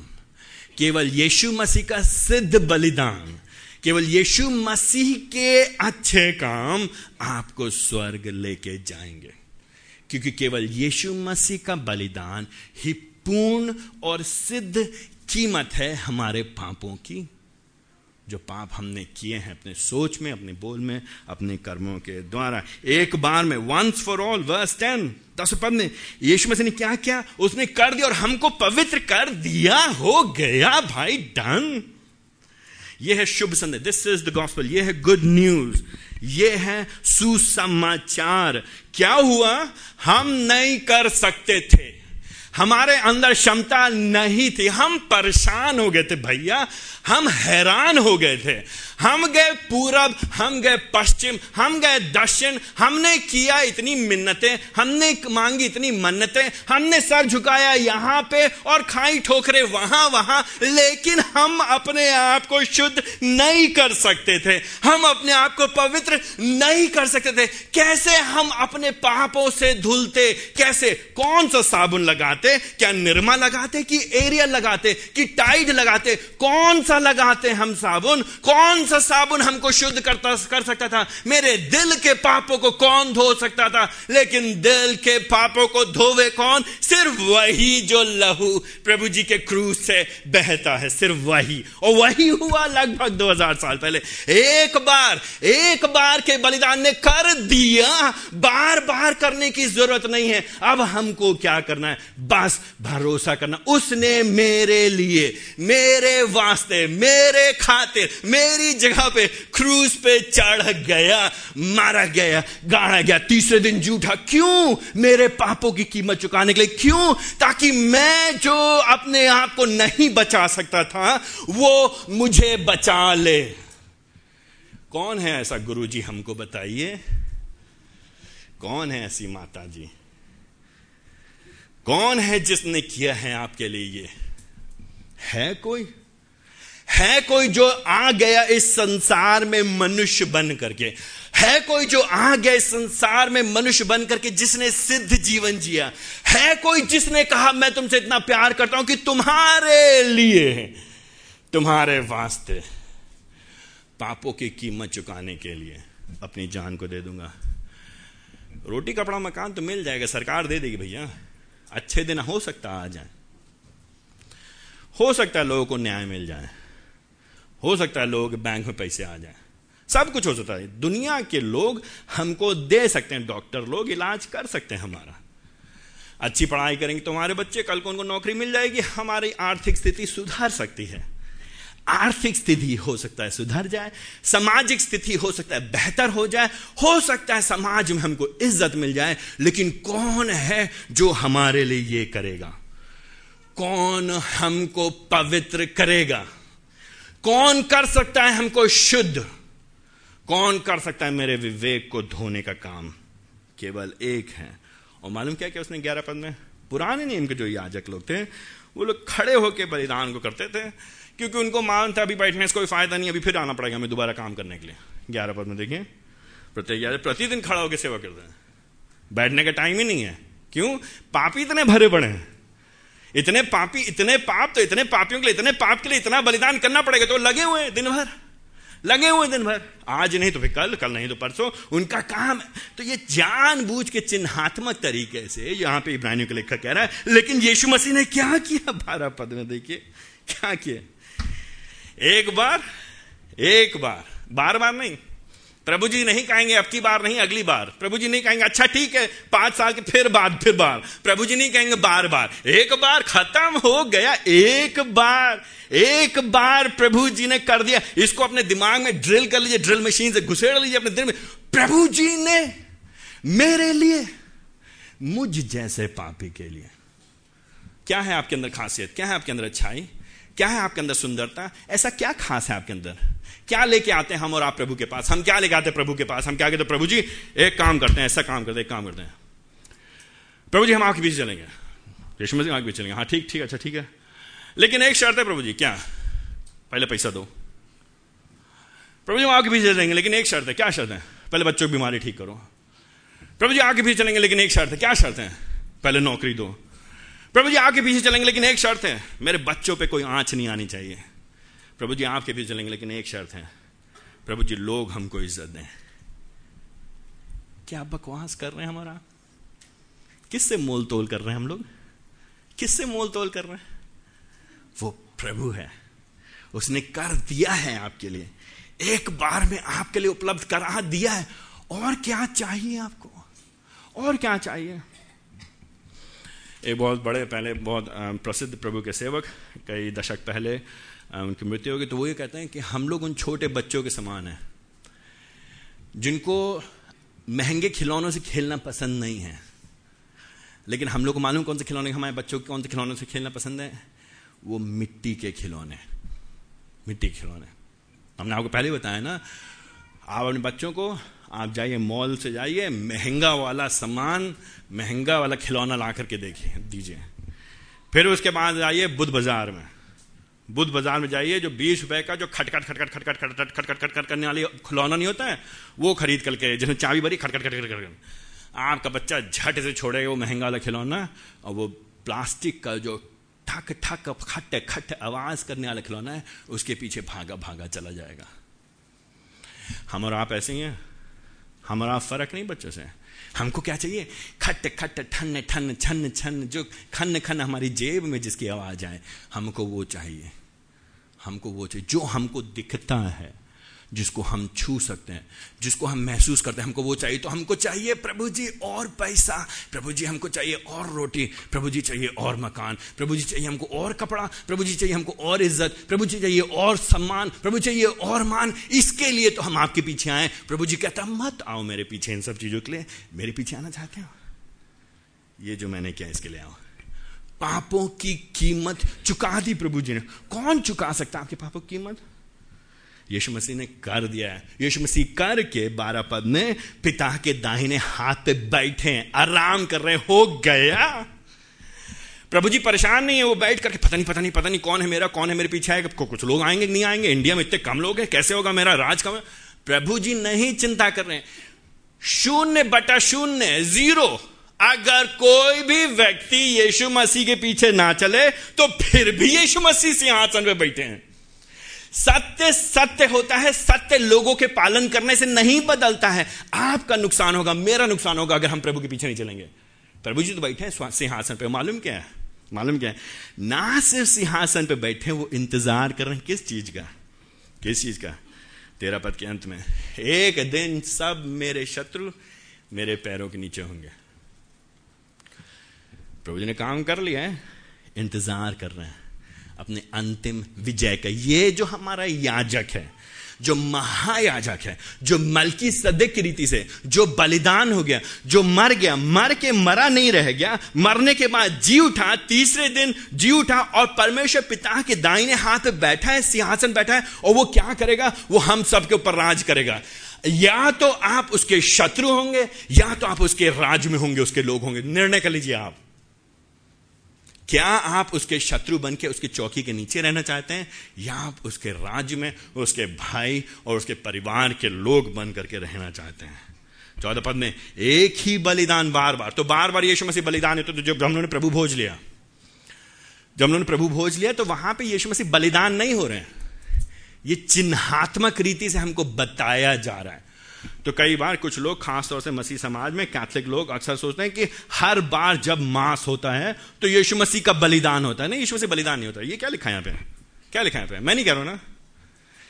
केवल यीशु मसीह का सिद्ध बलिदान, केवल यीशु मसीह के अच्छे काम आपको स्वर्ग लेके जाएँगे। क्योंकि केवल यीशु मसीह का बलिदान ही पूर्ण और सिद्ध कीमत है हमारे पापों की। जो पाप हमने किए हैं, अपने सोच में, अपने बोल में, अपने कर्मों के द्वारा। एक बार में once for all verse ten दस पद में, यीशु मसीह ने क्या किया? उसने कर दिया और हमको पवित्र कर दिया। हो गया भाई डन यह है शुभ संदेश। दिस इज़ द गॉस्पल यह है गुड न्यूज़ यह है सुसमाचार। क्या हुआ? हम नहीं कर सकते थे। हमारे अंदर क्षमता नहीं थी। हम परेशान हो गए थे, भैया। हम हैरान हो गए थे। हम गए पूरब, हम गए पश्चिम, हम गए दक्षिण, हमने किया इतनी मिन्नतें, हमने मांगी इतनी मन्नतें, हमने सर झुकाया यहाँ पे और खाई ठोकरे वहाँ वहाँ, लेकिन हम अपने आप को शुद्ध नहीं कर सकते थे। हम अपने आप को पवित्र नहीं कर सकते थे। कैसे हम अपने पापों से धुलते? कैसे? कौन सा साबुन लगाते? क्या निरमा लगाते? कि एरियल लगाते? कि टाइड लगाते? कौन सा लगाते हम साबुन? कौन सा साबुन हमको शुद्ध करता, कर सकता था? मेरे दिल के पापों को कौन धो सकता था? लेकिन दिल के पापों को धोवे कौन? सिर्फ़ वही जो लहू प्रभु जी के क्रूज से बहता है, सिर्फ़ वही। और वही हुआ लगभग 2000 साल पहले। एक बार एक बार के बलिदान ने कर दिया। बार बार करने की ज़रूरत नहीं है। अब हमको क्या करना है? बस भरोसा करना। उसने मेरे लिए, मेरे वास्ते मेरे खातिर, मेरी जगह पे क्रूज पे चढ़ गया, मारा गया, गाड़ा गया। तीसरे दिन जूठा क्यों? मेरे पापों की कीमत चुकाने के लिए क्यों? ताकि मैं जो अपने आप को नहीं बचा सकता था, वो मुझे बचा ले। कौन है ऐसा गुरु जी हमको बताइए? कौन है ऐसी माता जी कौन है जिसने किया है आपके लिए ये? है कोई? है कोई जो आ गया इस संसार में मनुष्य बन करके? है कोई जो आ गया इस संसार में मनुष्य बन करके जिसने सिद्ध जीवन जिया? है कोई जिसने कहा, मैं तुमसे इतना प्यार करता हूँ कि तुम्हारे लिए तुम्हारे वास्ते पापों की कीमत चुकाने के लिए अपनी जान को दे दूँगा। रोटी, कपड़ा, मकान तो मिल जाएगा, सरकार दे देगी भैया। अच्छे दिन हो सकता आ जाए हो सकता है लोगों को न्याय मिल जाए। हो सकता है लोग बैंक में पैसे आ जाए। सब कुछ हो सकता है। दुनिया के लोग हमको दे सकते हैं डॉक्टर लोग इलाज कर सकते हैं हमारा। अच्छी पढ़ाई करेंगे तो हमारे बच्चे, कल को उनको नौकरी मिल जाएगी, हमारी आर्थिक स्थिति सुधर सकती है। आर्थिक स्थिति हो सकता है सुधर जाए, सामाजिक स्थिति हो सकता है बेहतर हो जाए, हो सकता है समाज में हमको इज़्ज़त मिल जाए, लेकिन कौन है जो हमारे लिए ये करेगा? कौन हमको पवित्र करेगा? कौन कर सकता है हमको शुद्ध? कौन कर सकता है मेरे विवेक को धोने का काम? केवल एक है। और मालूम क्या क्या उसने ग्यारह पद में? पुराने नियम के जो याजक लोग थे, वो लोग खड़े होकर बलिदान को करते थे, क्योंकि उनको मान था, अभी बैठने से कोई फ़ायदा नहीं, अभी फिर आना पड़ेगा हमें दोबारा काम करने के लिए। ग्यारह पद में देखिए। प्रत्येक याजक प्रतिदिन खड़ा होकर सेवा करते हैं। बैठने का टाइम ही नहीं है। क्यों? पापी इतने भरे पड़े हैं। इतने पापी, इतने पाप तो इतने पापियों के लिए, इतने पाप के लिए इतना बलिदान करना पड़ेगा तो लगे हुए दिन भर लगे हुए दिन भर आज नहीं तो फिर कल कल नहीं तो परसों। उनका काम है। तो ये जानबूझ के चिन्हात्मक तरीके से यहाँ पे इब्रानियों का लेखक कह रहा है, लेकिन यीशु मसीह ने क्या किया? बारह पद में देखिए, क्या किया? एक बार एक बार बार बार नहीं प्रभु जी नहीं कहेंगे अब की बार नहीं, अगली बार। प्रभु जी नहीं कहेंगे अच्छा ठीक है, पाँच साल के, फिर बाद फिर बार। प्रभु जी नहीं कहेंगे, बार बार। एक बार खत्म हो गया, एक बार एक बार प्रभु जी ने कर दिया। इसको अपने दिमाग में ड्रिल कर लीजिए, ड्रिल मशीन से घुसेड़ लीजिए अपने दिल में। प्रभु जी ने मेरे लिए, मुझ जैसे पापी के लिए। क्या है आपके अंदर खासियत? क्या है आपके अंदर अच्छाई? क्या है आपके अंदर सुंदरता? ऐसा क्या खास है आपके अंदर? क्या लेके आते हैं हम और आप प्रभु के पास? हम क्या लेके आते हैं प्रभु के पास? हम क्या कहते हैं प्रभु जी, एक काम करते हैं, ऐसा काम करते हैं, एक काम करते हैं। प्रभु जी, हम आपके बीच चलेंगे। यशु मसीह आपके बीच चलेंगे। हाँ ठीक ठीक अच्छा ठीक है। लेकिन एक शर्त है प्रभु जी, क्या? पहले पैसा दो। प्रभु जी, हम आपके बीच चलेंगे, लेकिन एक शर्त है। क्या शर्त है? पहले बच्चों की बीमारी ठीक करो। प्रभु जी आगे पीछे चलेंगे, लेकिन एक शर्त है। क्या शर्त है? पहले नौकरी दो। प्रभु जी आपके पीछे चलेंगे, लेकिन एक शर्त है, मेरे बच्चों पे कोई आँच नहीं आनी चाहिए। प्रभु जी आपके पीछे चलेंगे, लेकिन एक शर्त है, प्रभु जी लोग हमको इज़्ज़त दें। क्या बकवास कर रहे हैं हमारा? किससे मोल तोल कर रहे हैं हम लोग? किससे मोल तोल कर रहे हैं? वो प्रभु है। उसने कर दिया है आपके लिए। एक बार में आपके लिए उपलब्ध करा दिया है। और क्या चाहिए आपको? और क्या चाहिए? एक बहुत बड़े, पहले बहुत प्रसिद्ध प्रभु के सेवक, कई दशक पहले उनकी मृत्यु होगी। तो वो ये कहते हैं कि हम लोग उन छोटे बच्चों के समान हैं, जिनको महँगे खिलौनों से खेलना पसंद नहीं है। लेकिन हम लोग को मालूम कौन से खिलौने, हमारे बच्चों को कौन से खिलौनों से खेलना पसंद है? वो मिट्टी के खिलौने। मिट्टी के खिलौने। हमने आपको पहले बताया ना, आप अपने बच्चों को आप जाइए मॉल से जाइए, महँगा वाला सामान, महँगा वाला खिलौना ला करके देखिए, दीजिए। फिर उसके बाद जाइए बुद्ध बाज़ार में। बुद्ध बाज़ार में जाइए, जो बीस रुपए का जो खटखट खटखट खटखट खटखट खटखट खटखट करने वाली खिलौना नहीं होता है, वो खरीद करके, जिसमें चाबी भरी खटखट खटखट खटखट आपका बच्चा झट से छोड़ेगा वो महँगा वाला खिलौना और वो प्लास्टिक का जो ठक ठक, खट खट आवाज़ करने वाला खिलौना है, उसके पीछे भागा भागा चला जाएगा। हम और आप ऐसे ही हैं। हम और आप फ़र्क नहीं बच्चों से। हमको क्या चाहिए? खट खट ठन ठन छन छन जो खन खन हमारी जेब में जिसकी आवाज़ आए, हमको वो चाहिए। हमको वो चाहिए। जो हमको दिखता है जिसको हम छू सकते हैं, जिसको हम महसूस करते हैं, हमको वो चाहिए तो हमको चाहिए प्रभु जी और पैसा, प्रभु जी हमको चाहिए और रोटी, प्रभु जी चाहिए और मकान, प्रभु जी चाहिए हमको और कपड़ा, प्रभु जी चाहिए हमको और इज़्ज़त, प्रभु जी चाहिए और सम्मान, प्रभु चाहिए और मान, इसके लिए तो हम आपके पीछे आए प्रभु जी कहता, मत आओ मेरे पीछे इन सब चीज़ों के लिए, मेरे पीछे आना चाहते हो? ये जो मैंने किया, इसके लिए आओ। पापों की कीमत चुका दी प्रभु जी ने। कौन चुका सकता आपके पापों की कीमत? यीशु मसीह ने कर दिया है। यीशु मसीह कर के बारह पद में पिता के दाहिने हाथ पे बैठे आराम कर रहे हो। गया। प्रभु जी परेशान नहीं है, वो बैठ करके पता नहीं पता नहीं पता नहीं कौन है मेरा, कौन है मेरे पीछे आएगा। कुछ लोग आएँगे नहीं आएँगे? इंडिया में इतने कम लोग हैं, कैसे होगा मेरा राज कम है? प्रभु जी नहीं चिंता कर रहे शून्य बटा शून्य, ज़ीरो। अगर कोई भी व्यक्ति यीशु मसीह के पीछे ना चले तो फिर भी यीशु मसीह सिंहासन पे बैठे हैं। सत्य सत्य होता है, सत्य लोगों के पालन करने से नहीं बदलता है। आपका नुकसान होगा, मेरा नुकसान होगा अगर हम प्रभु के पीछे नहीं चलेंगे। प्रभु जी तो बैठे हैं सिंहासन पे, मालूम क्या है? मालूम क्या है? ना सिर्फ़ सिंहासन पे बैठे वो इंतज़ार कर रहे हैं, किस चीज़ का? किस चीज़ का? तेरा पद के अंत में, एक दिन सब मेरे शत्रु मेरे पैरों के नीचे होंगे। प्रभु जी ने काम कर लिया है, इंतज़ार कर रहे हैं। अपने अंतिम विजय का। ये जो हमारा याजक है, जो महायाजक है, जो मलकी सदक की रीति से, जो बलिदान हो गया, जो मर गया, मर के मरा नहीं रह गया, मरने के बाद जी उठा, तीसरे दिन जी उठा और परमेश्वर पिता के दाहिने हाथ बैठा है, सिंहासन बैठा है, और वो क्या करेगा? वो हम सबके ऊपर राज करेगा। या तो आप उसके शत्रु होंगे, या तो आप उसके राज में होंगे, उसके लोग होंगे। निर्णय कर लीजिए आप। क्या आप उसके शत्रु बन के उसकी चौकी के नीचे रहना चाहते हैं? या आप उसके राज्य में उसके भाई और उसके परिवार के लोग बन करके रहना चाहते हैं? चौदह पद में एक ही बलिदान बार बार तो बार बार यीशु मसीह बलिदान है तो जब हम लोगों ने प्रभु भोज लिया। जब उन्होंने प्रभु भोज लिया तो वहाँ पे यीशु मसीह बलिदान नहीं हो रहे हैं। ये चिन्हात्मक रीति से हमको बताया जा रहा है। तो कई बार कुछ लोग, खासतौर से मसीह समाज में कैथलिक लोग अक्सर सोचते हैं कि हर बार जब मास होता है तो यीशु मसीह का बलिदान होता है। नहीं, यीशु मसीह बलिदान नहीं होता। ये क्या लिखा है यहाँ पे? क्या लिखा है पे? मैं नहीं कह रहा ना।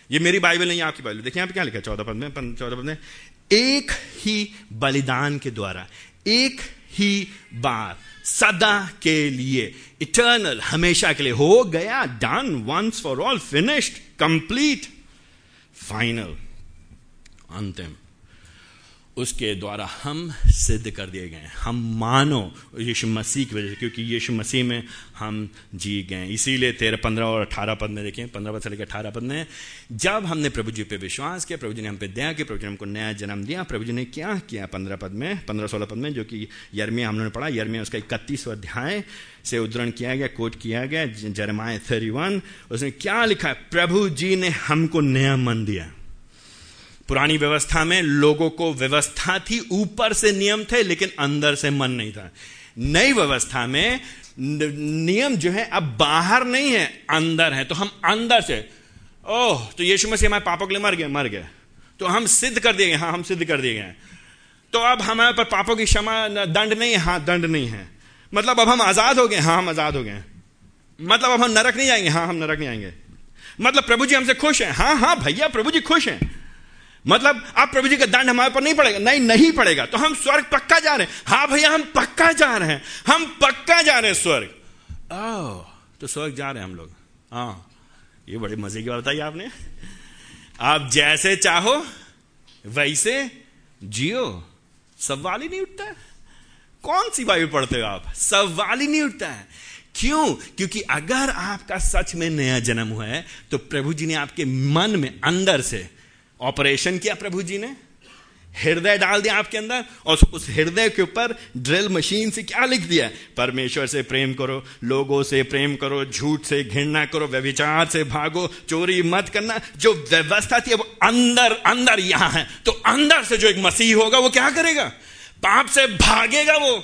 ये मेरी बाइबल नहीं आपकी बाइबल। देखिए यहाँ क्या लिखा है? चौदह पद में चौदह पद में, एक ही बलिदान के द्वारा, एक ही बार, सदा के लिए इटर्नल हमेशा के लिए, हो गया done once for all finished complete final अंतिम। उसके द्वारा हम सिद्ध कर दिए गए हम मानो यीशु मसीह की वजह से, क्योंकि यीशु मसीह में हम जी गए इसीलिए तेरह, पंद्रह और अठारह पद में देखें पंद्रह पद से लेकर अठारह पद में, जब हमने प्रभु जी पे विश्वास किया, प्रभु जी ने हम पे दया किया प्रभु जी ने हमको नया जन्म दिया, प्रभु जी ने क्या किया पंद्रह पद में, पंद्रह, सोलह पद में, जो कि यर्मिया हम लोगों ने पढ़ा यर्मिया उसका इकतीस अध्याय से उद्धरण किया गया, कोट किया गया जरमाए थर्टी उसने क्या लिखा प्रभु जी ने हमको नया मन दिया। पुरानी व्यवस्था में लोगों को व्यवस्था थी, ऊपर से नियम थे, लेकिन अंदर से मन नहीं था। नई व्यवस्था में नियम जो है, अब बाहर नहीं है, अंदर है। तो हम अंदर से, ओह तो यीशु मसीह हमारे पापों के लिए मर गए मर गए। तो हम सिद्ध कर दिए गए हाँ हम सिद्ध कर दिए गए। तो अब हमारे पर पापों की क्षमा दंड नहीं है हाँ दंड नहीं है। मतलब अब हम आज़ाद हो गए हाँ हम आज़ाद हो गए। मतलब अब हम नरक नहीं जाएँगे हाँ हम नरक नहीं आएँगे। मतलब प्रभु जी हमसे खुश हैं हाँ हाँ भैया, प्रभु जी खुश हैं। मतलब आप प्रभु जी का दंड हमारे पर नहीं पड़ेगा। नहीं नहीं पड़ेगा। तो हम स्वर्ग पक्का जा रहे हैं। हाँ भैया, हम पक्का जा रहे हैं। हम पक्का जा रहे हैं स्वर्ग। ओ तो स्वर्ग जा रहे हैं हम लोग। हाँ ये बड़े मज़े की बात बताइए आपने। आप जैसे चाहो, वैसे जियो। सवाल ही नहीं उठता। कौन सी बाइबल पढ़ते हो आप? सवाल ही नहीं उठता है। क्यों? क्योंकि अगर आपका सच में नया जन्म हुआ है तो प्रभु जी ने आपके मन में अंदर से ऑपरेशन किया प्रभु जी ने? हृदय डाल दिया आपके अंदर और उस हृदय के ऊपर ड्रिल मशीन से क्या लिख दिया परमेश्वर से प्रेम करो, लोगों से प्रेम करो, झूठ से घृणा करो व्यविचार से भागो, चोरी मत करना। जो व्यवस्था थी वो अंदर अंदर यहाँ है। तो अंदर से जो एक मसीह होगा, वो क्या करेगा? पाप से भागेगा वो।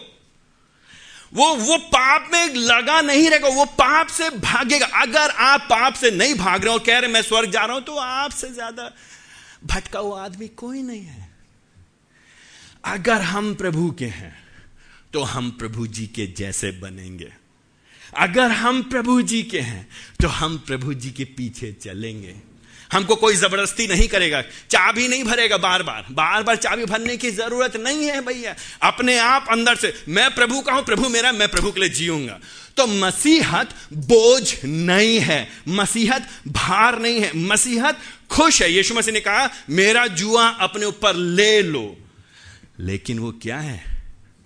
वो वो पाप में लगा नहीं रहेगा, वो पाप से भागेगा। अगर आप पाप से नहीं भाग रहे हो कह रहे मैं स्वर्ग जा रहा हूँ तो आपसे ज़्यादा भटका हुआ आदमी कोई नहीं है। अगर हम प्रभु के हैं तो हम प्रभु जी के जैसे बनेंगे। अगर हम प्रभु जी के हैं तो हम प्रभु जी के पीछे चलेंगे। हमको कोई ज़बरदस्ती नहीं करेगा, चाबी नहीं भरेगा बार बार बार बार चाबी भरने की ज़रूरत नहीं है भैया। अपने आप अंदर से, मैं प्रभु का हूँ, प्रभु मेरा, मैं प्रभु के लिए जीऊँगा। तो मसीहत बोझ नहीं है, मसीहत भार नहीं है, मसीहत खुश है। यीशु मसीह ने कहा, मेरा जुआ अपने ऊपर ले लो। लेकिन वो क्या है?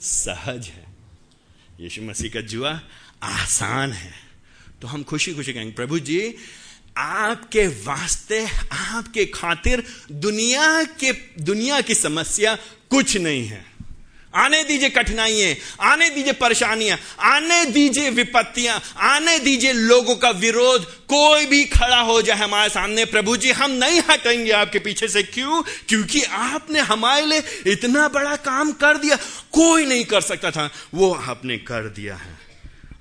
सहज है। यीशु मसीह का जुआ आसान है। तो हम खुशी खुशी कहेंगे, प्रभु जी आपके वास्ते, आपके खातिर दुनिया के, दुनिया की समस्या कुछ नहीं है। आने दीजिए कठिनाइयाँ, आने दीजिए परेशानियाँ, आने दीजिए विपत्तियाँ, आने दीजिए लोगों का विरोध। कोई भी खड़ा हो जाए हमारे सामने, प्रभु जी, हम नहीं हटेंगे आपके पीछे से। क्यों? क्योंकि आपने हमारे लिए इतना बड़ा काम कर दिया। कोई नहीं कर सकता था। वो आपने कर दिया है।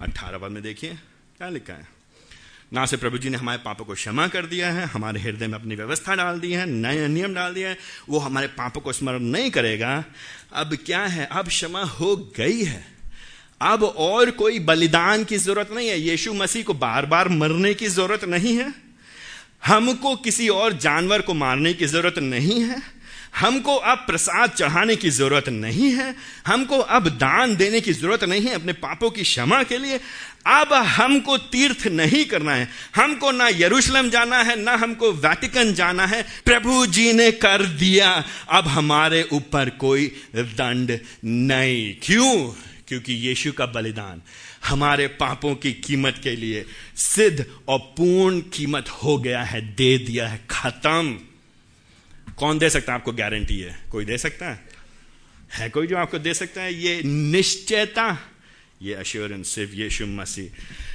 अट्ठारह पद में देखिए, क्या लिखा है? ना से प्रभु जी ने हमारे पापों को क्षमा कर दिया है, हमारे हृदय में अपनी व्यवस्था डाल दी है नए नियम डाल दिया है, वो हमारे पापों को स्मरण नहीं करेगा। अब क्या है? अब क्षमा हो गई है। अब और कोई बलिदान की ज़रूरत नहीं है। यीशु मसीह को बार बार मरने की ज़रूरत नहीं है। हमको किसी और जानवर को मारने की ज़रूरत नहीं है। हमको अब प्रसाद चढ़ाने की ज़रूरत नहीं है। हमको अब दान देने की ज़रूरत नहीं है अपने पापों की क्षमा के लिए। अब हमको तीर्थ नहीं करना है। हमको ना यरूशलेम जाना है, ना हमको वैटिकन जाना है। प्रभु जी ने कर दिया। अब हमारे ऊपर कोई दंड नहीं। क्यों? क्योंकि यीशु का बलिदान हमारे पापों की कीमत के लिए सिद्ध और पूर्ण कीमत हो गया है, दे दिया है, खत्म। कौन दे सकता है आपको गारंटी है? कोई दे सकता है? है कोई जो आपको दे सकता है? ये निश्चयता ये अश्योरेंस सिर्फ़ यीशु मसीह।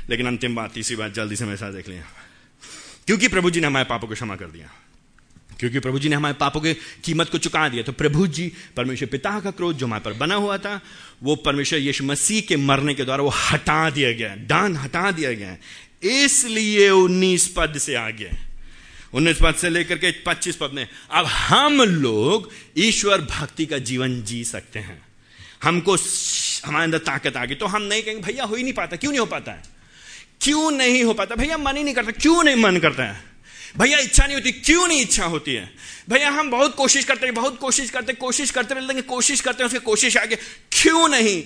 लेकिन अंतिम बात, तीसरी बात, जल्दी से मेरे साथ देख लिया क्योंकि प्रभु जी ने हमारे पापों को क्षमा कर दिया। क्योंकि प्रभु जी ने हमारे पापों की कीमत को चुका दिया। तो प्रभु जी, परमेश्वर पिता का क्रोध जो हमारे पर बना हुआ था, वो परमेश्वर यीशु मसीह के मरने के द्वारा वो हटा दिया गया दान हटा दिया गया इसलिए उन्नीस पद से आगे। उन्नीस पद से लेकर के पच्चीस पद में, अब हम लोग ईश्वर भक्ति का जीवन जी सकते हैं। हमको हमारे अंदर ताकत आ गई। तो हम नहीं कहेंगे, भैया, हो ही नहीं पाता। क्यों नहीं हो पाता है? क्यों नहीं हो पाता? भैया, मन ही नहीं करता। क्यों नहीं मन करता है? भैया, इच्छा नहीं होती। क्यों नहीं इच्छा होती है? भैया, हम बहुत कोशिश करते हैं, बहुत कोशिश करते कोशिश करते रहते कोशिश करते हैं, उसकी कोशिश आगे। क्यों नहीं?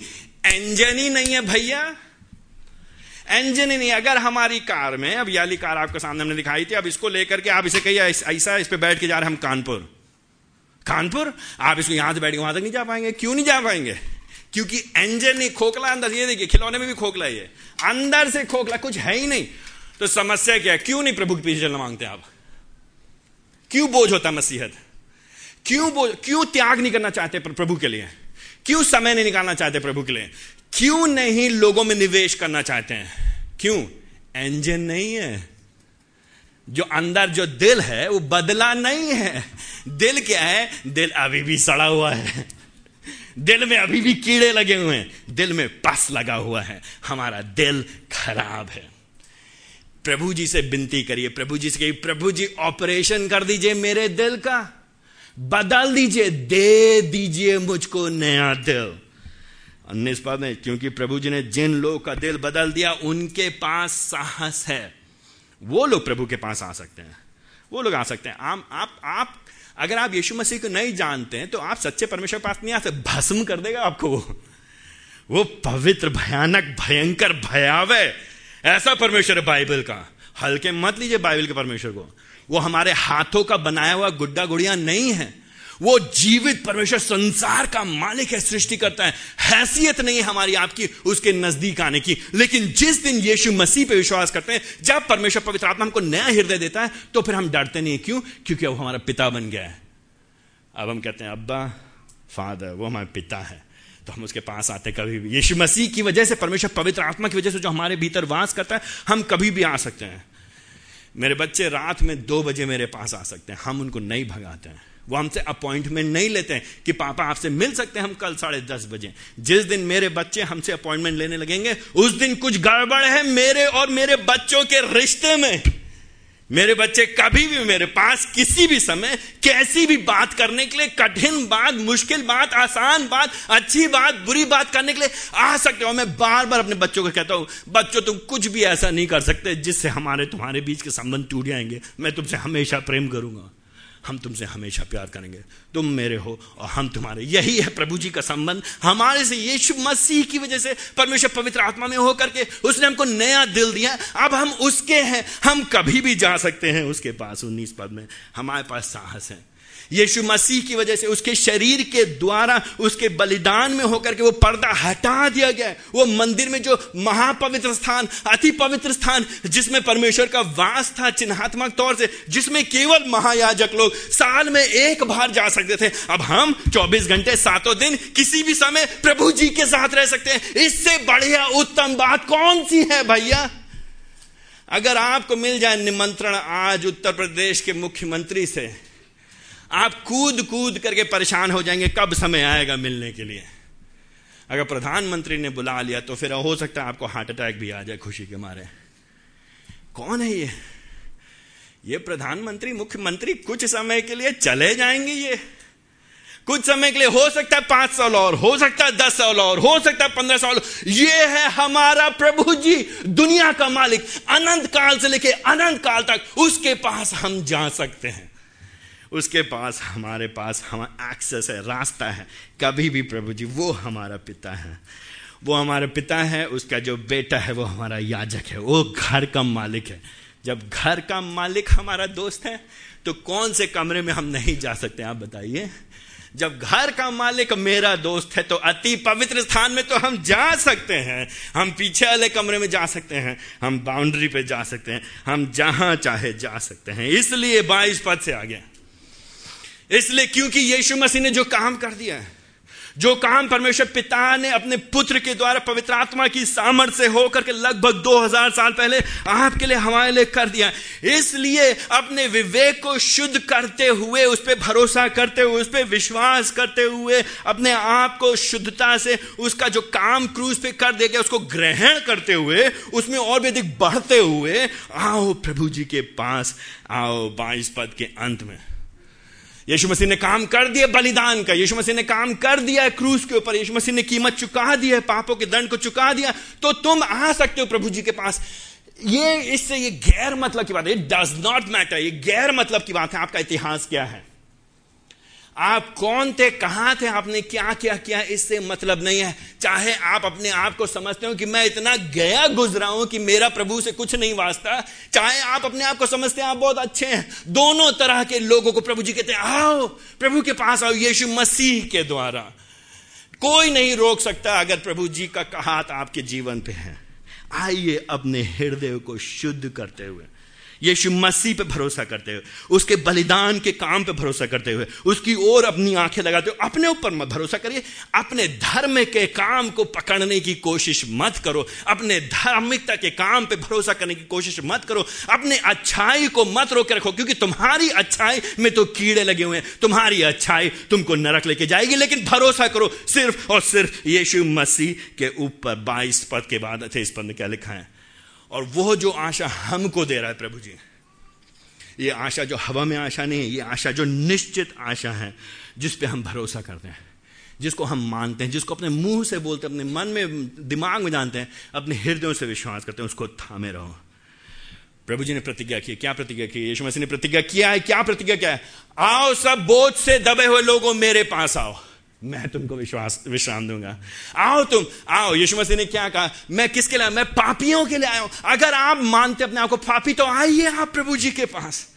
इंजन ही नहीं है, भैया। इंजन ही नहीं अगर हमारी कार में, अब याली कार आपके सामने हमने दिखाई थी, अब इसको लेकर के आप इसे कहिए, ऐसा इस पर बैठ के जा रहे हम कानपुर। कानपुर, आप इसको यहाँ से बैठ वहाँ तक नहीं जा पाएँगे। क्यों नहीं जा पाएँगे? क्योंकि इंजन नहीं खोखला अंदर, ये देखिए, खिलौने में भी खोखला ही है। अंदर से खोखला, कुछ है ही नहीं। तो समस्या क्या है? क्यों नहीं प्रभु के पीछे चलना मांगते आप? क्यों बोझ होता मसीहत? क्यों बोझ, क्यों त्याग नहीं करना चाहते प्रभु के लिए? क्यों समय नहीं निकालना चाहते प्रभु के लिए? क्यों नहीं लोगों में निवेश करना चाहते हैं? क्यों? इंजन नहीं है। जो अंदर जो दिल है, वो बदला नहीं है। दिल क्या है? दिल अभी भी सड़ा हुआ है। दिल में अभी भी कीड़े लगे हुए हैं। दिल में पस लगा हुआ है। हमारा दिल खराब है। प्रभु जी से विनती करिए। प्रभु जी से कहिए, प्रभु जी, ऑपरेशन कर दीजिए मेरे दिल का। बदल दीजिए, दे दीजिए मुझको नया दिल। उन्नीस पद में क्योंकि प्रभु जी ने जिन लोगों का दिल बदल दिया, उनके पास साहस है। वो लोग प्रभु के पास आ सकते हैं। वो लोग आ सकते हैं। आप आप आप, अगर आप यीशु मसीह को नहीं जानते हैं तो आप सच्चे परमेश्वर के पास नहीं आ सकते। भस्म कर देगा आपको वो। वो पवित्र, भयानक, भयंकर, भयावह, ऐसा परमेश्वर है बाइबल का। हल्के मत लीजिए बाइबल के परमेश्वर को। वो हमारे हाथों का बनाया हुआ गुड्डा गुड़िया नहीं है। वो जीवित परमेश्वर संसार का मालिक है सृष्टि करता है। हैसियत नहीं है हमारी आपकी, उसके नज़दीक आने की। लेकिन जिस दिन यीशु मसीह पे विश्वास करते हैं, जब परमेश्वर पवित्र आत्मा हमको नया हृदय देता है तो फिर हम डरते नहीं क्यों? क्योंकि अब हमारा पिता बन गया है। अब हम कहते हैं, अब्बा, फादर, वो हमारे पिता है। तो हम उसके पास आते कभी भी। यीशु मसीह की वजह से परमेश्वर पवित्र आत्मा की वजह से जो हमारे भीतर वास करता है, हम कभी भी आ सकते हैं। मेरे बच्चे, रात में दो बजे मेरे पास आ सकते हैं। हम उनको नहीं भगाते हैं। वो हमसे अपॉइंटमेंट नहीं लेते हैं कि पापा आपसे मिल सकते हैं, हम कल साढ़े दस बजे जिस दिन मेरे बच्चे हमसे अपॉइंटमेंट लेने लगेंगे, उस दिन कुछ गड़बड़ है मेरे और मेरे बच्चों के रिश्ते में। मेरे बच्चे कभी भी मेरे पास किसी भी समय कैसी भी बात करने के लिए, कठिन बात, मुश्किल बात, आसान बात, अच्छी बात, बुरी बात करने के लिए आ सकते हो। मैं बार बार अपने बच्चों को कहता हूँ, बच्चों, तुम कुछ भी ऐसा नहीं कर सकते जिससे हमारे तुम्हारे बीच के संबंध टूट जाएँगे। मैं तुमसे हमेशा प्रेम करूँगा। हम तुमसे हमेशा प्यार करेंगे। तुम मेरे हो और हम तुम्हारे। यही है प्रभु जी का संबंध। हमारे से यीशु मसीह की वजह से परमेश्वर पवित्र आत्मा में होकर के उसने हमको नया दिल दिया। अब हम उसके हैं। हम कभी भी जा सकते हैं उसके पास, उन्नीस पद में। हमारे पास साहस है। यीशु मसीह की वजह से उसके शरीर के द्वारा, उसके बलिदान में होकर के वो पर्दा हटा दिया गया वो मंदिर में जो महापवित्र स्थान, अति पवित्र स्थान, जिसमें परमेश्वर का वास था चिन्हात्मक तौर से, जिसमें केवल महायाजक लोग साल में एक बार जा सकते थे। अब हम 24 घंटे सातों दिन किसी भी समय प्रभु जी के साथ रह सकते हैं। इससे बढ़िया उत्तम बात कौन सी है भैया? अगर आपको मिल जाए निमंत्रण आज उत्तर प्रदेश के मुख्यमंत्री से आप कूद कूद करके परेशान हो जाएँगे, कब समय आएगा मिलने के लिए? अगर प्रधानमंत्री ने बुला लिया तो फिर हो सकता है आपको हार्ट अटैक भी आ जाए खुशी के मारे। कौन है ये? ये प्रधानमंत्री, मुख्यमंत्री कुछ समय के लिए चले जाएँगे ये। कुछ समय के लिए हो सकता है पाँच साल और, हो सकता है दस साल और, हो सकता है पंद्रह साल। ये है हमारा प्रभु जी, दुनिया का मालिक। अनंत काल से लेके अनंत काल तक उसके पास हम जा सकते हैं। उसके पास, हमारे पास, हम एक्सेस है, रास्ता है। कभी भी प्रभु जी, वो हमारा पिता है। वो हमारा पिता है, उसका जो बेटा है, वो हमारा याजक है। वो घर का मालिक है। जब घर का मालिक हमारा दोस्त है तो कौन से कमरे में हम नहीं जा सकते? आप बताइए। जब घर का मालिक मेरा दोस्त है तो अति पवित्र स्थान में तो हम जा सकते हैं। हम पीछे वाले कमरे में जा सकते हैं। हम बाउंड्री पे जा सकते हैं। हम जहाँ चाहे जा सकते हैं। इसलिए बाईस पद से आ गया इसलिए क्योंकि यीशु मसीह ने जो काम कर दिया है, जो काम परमेश्वर पिता ने अपने पुत्र के द्वारा पवित्र आत्मा की सामर्थ्य से होकर के लगभग 2000 साल पहले आपके लिए, हमारे लिए कर दिया इसलिए अपने विवेक को शुद्ध करते हुए, उस पर भरोसा करते हुए, उस पर विश्वास करते हुए, अपने आप को शुद्धता से, उसका जो काम क्रूज पे कर दे गया, उसको ग्रहण करते हुए, उसमें और भी अधिक बढ़ते हुए, आओ प्रभु जी के पास, आओ बाईस पद के अंत में। यीशु मसीह ने काम कर दिया बलिदान का। यीशु मसीह ने काम कर दिया है क्रूस के ऊपर। यीशु मसीह ने कीमत चुका दी है, पापों के दंड को चुका दिया। तो तुम आ सकते हो प्रभु जी के पास। ये, इससे ये गैर मतलब की बात है। डज नॉट मैटर ये गैर मतलब की बात है। आपका इतिहास क्या है? आप कौन थे? कहाँ थे? आपने क्या क्या? किया इससे मतलब नहीं है? चाहे आप अपने आप को समझते हो कि मैं इतना गया गुजरा हूँ कि मेरा प्रभु से कुछ नहीं वास्ता। चाहे आप अपने आप को समझते हैं, आप बहुत अच्छे हैं। दोनों तरह के लोगों को प्रभु जी कहते हैं, आओ, प्रभु के पास आओ, यीशु मसीह के द्वारा। कोई नहीं रोक सकता अगर प्रभु जी का हाथ आपके जीवन पे है। आइए अपने हृदय को शुद्ध करते हुए। यीशु मसीह पे भरोसा करते हुए, उसके बलिदान के काम पे भरोसा करते हुए, उसकी ओर अपनी आँखें लगाते हुए, अपने ऊपर मत भरोसा करिए। अपने धर्म के काम को पकड़ने की कोशिश मत करो। अपने धार्मिकता के काम पे भरोसा करने की कोशिश मत करो। अपने अच्छाई को मत रोके रखो, क्योंकि तुम्हारी अच्छाई में तो कीड़े लगे हुए हैं। तुम्हारी अच्छाई तुमको नरक लेके जाएगी, लेकिन भरोसा करो सिर्फ़ और सिर्फ़ यीशु मसीह के ऊपर। बाईस पद के बाद, अच्छे, इस पद क्या लिखा है? और वो जो आशा हमको दे रहा है प्रभु जी, ये आशा जो हवा में आशा नहीं है, ये आशा जो निश्चित आशा है, जिस पे हम भरोसा करते हैं, जिसको हम मानते हैं, जिसको अपने मुँह से बोलते हैं, अपने मन में, दिमाग में जानते हैं, अपने हृदयों से विश्वास करते हैं, उसको थामे रहो। प्रभु जी ने प्रतिज्ञा की, क्या प्रतिज्ञा की? यीशु मसीह ने प्रतिज्ञा किया है, क्या प्रतिज्ञा क्या है? आओ सब बोझ से दबे हुए लोगों, मेरे पास आओ। मैं तुमको विश्वास, विश्राम दूँगा। आओ तुम, आओ, यीशु मसीह ने क्या कहा? मैं किसके लिए मैं पापियों के लिए आया हूँ। अगर आप मानते अपने आप को पापी तो आइए आप प्रभु जी के पास।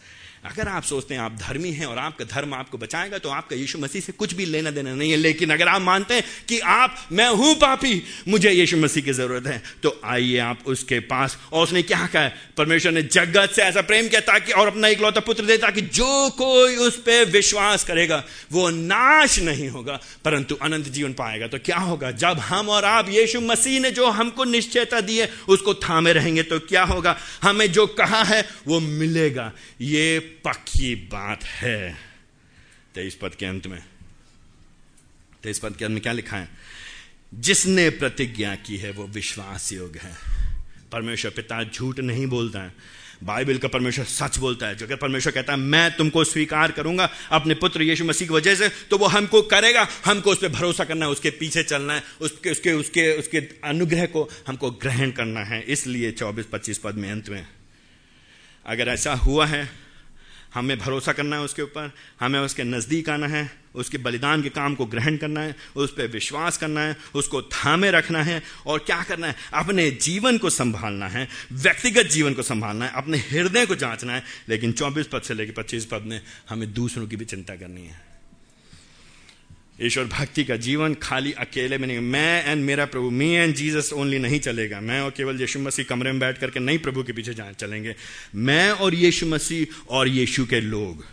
अगर आप सोचते हैं आप धर्मी हैं और आपका धर्म आपको बचाएगा तो आपका यीशु मसीह से कुछ भी लेना देना नहीं है। लेकिन अगर आप मानते हैं कि आप, मैं हूँ पापी, मुझे यीशु मसीह की ज़रूरत है तो आइए आप उसके पास। और उसने क्या कहा परमेश्वर ने जगत से ऐसा प्रेम किया ताकि और अपना इकलौता पुत्र दे, ताकि जो कोई उस पर विश्वास करेगा, वो नाश नहीं होगा, परंतु अनंत जीवन पाएगा। तो क्या होगा? जब हम और आप यीशु मसीह ने जो हमको निश्चयता दी है, उसको थामे रहेंगे तो क्या होगा? हमें जो कहा है, वो मिलेगा। ये पक्की बात है। तेईस पद के अंत में। तेईस पद के अंत में क्या लिखा है? जिसने प्रतिज्ञा की है, वो विश्वास योग्य है। परमेश्वर पिता झूठ नहीं बोलता है। बाइबल का परमेश्वर सच बोलता है। जो अगर परमेश्वर कहता है, मैं तुमको स्वीकार करूँगा अपने पुत्र यीशु मसीह की वजह से तो वो हमको करेगा। हमको उस पर भरोसा करना है, उसके पीछे चलना है, उसके उसके उसके उसके अनुग्रह को हमको ग्रहण करना है। इसलिए चौबीस पच्चीस पद में अंत में, अगर ऐसा हुआ है हमें भरोसा करना है उसके ऊपर, हमें उसके नज़दीक आना है, उसके बलिदान के काम को ग्रहण करना है, उस पर विश्वास करना है, उसको थामे रखना है और क्या करना है? अपने जीवन को संभालना है, व्यक्तिगत जीवन को संभालना है, अपने हृदय को जांचना है। लेकिन चौबीस पद से लेकर पच्चीस पद में हमें दूसरों की भी चिंता करनी है। ईश्वर भक्ति का जीवन खाली अकेले में नहीं। मैं एंड मेरा प्रभु मी एंड जीसस ओनली नहीं चलेगा। मैं और केवल यीशु मसीह कमरे में बैठ करके नहीं प्रभु के पीछे चलेंगे। मैं और यीशु मसीह और यीशु के लोग।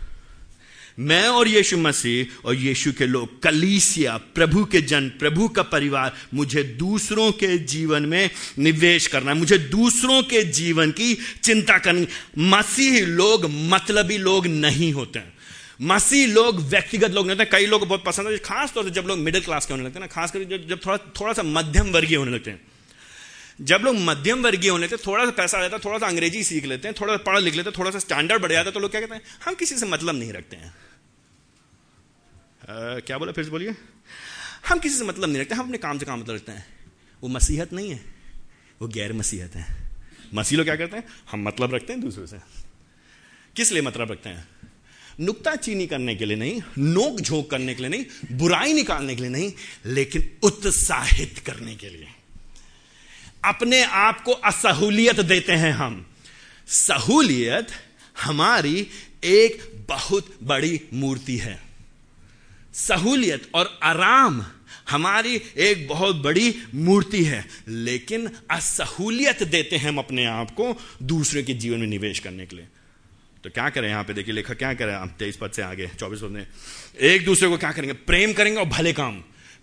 मैं और यीशु मसीह और यीशु के लोग, कलीसिया, प्रभु के जन, प्रभु का परिवार, मुझे दूसरों के जीवन में निवेश करना मुझे दूसरों के जीवन की चिंता करनी। मसीह लोग, मतलबी लोग नहीं होते। हैं मसीह लोग, व्यक्तिगत लोग नहीं होते, कई लोग बहुत पसंद है खास तौर से जब लोग मिडिल क्लास के होने लगते हैं ना खास कर जब थोड़ा थोड़ा सा मध्यम वर्गीय होने लगते हैं। जब लोग मध्यम वर्गीय होने लगते थोड़ा सा पैसा आ जाता थोड़ा सा अंग्रेज़ी सीख लेते हैं, थोड़ा सा पढ़ लिख लेते हैं, थोड़ा सा स्टैंडर्ड बढ़ जाता है तो लोग क्या कहते हैं, हम किसी से मतलब नहीं रखते हैं। क्या बोला फिर से बोलिए? हम किसी से मतलब नहीं रखते, हम अपने काम से काम मतलब रखते हैं। वो मसीहत नहीं है, वो गैर मसीहत है। मसीह लोग क्या करते हैं, हम मतलब रखते हैं दूसरों से। किस लिए मतलब रखते हैं? नुकता चीनी करने के लिए नहीं नोक झोंक करने के लिए नहीं, बुराई निकालने के लिए नहीं, लेकिन उत्साहित करने के लिए। अपने आप को असहूलियत देते हैं हम। सहूलियत हमारी एक बहुत बड़ी मूर्ति है। सहूलियत और आराम हमारी एक बहुत बड़ी मूर्ति है। लेकिन असहूलियत देते हैं हम अपने आप को दूसरे के जीवन में निवेश करने के लिए। तो क्या करें यहाँ पे? देखिए लेखक क्या करें आप तेईस पद से आगे, चौबीस पद में। एक दूसरे को क्या करेंगे? प्रेम करेंगे और भले काम।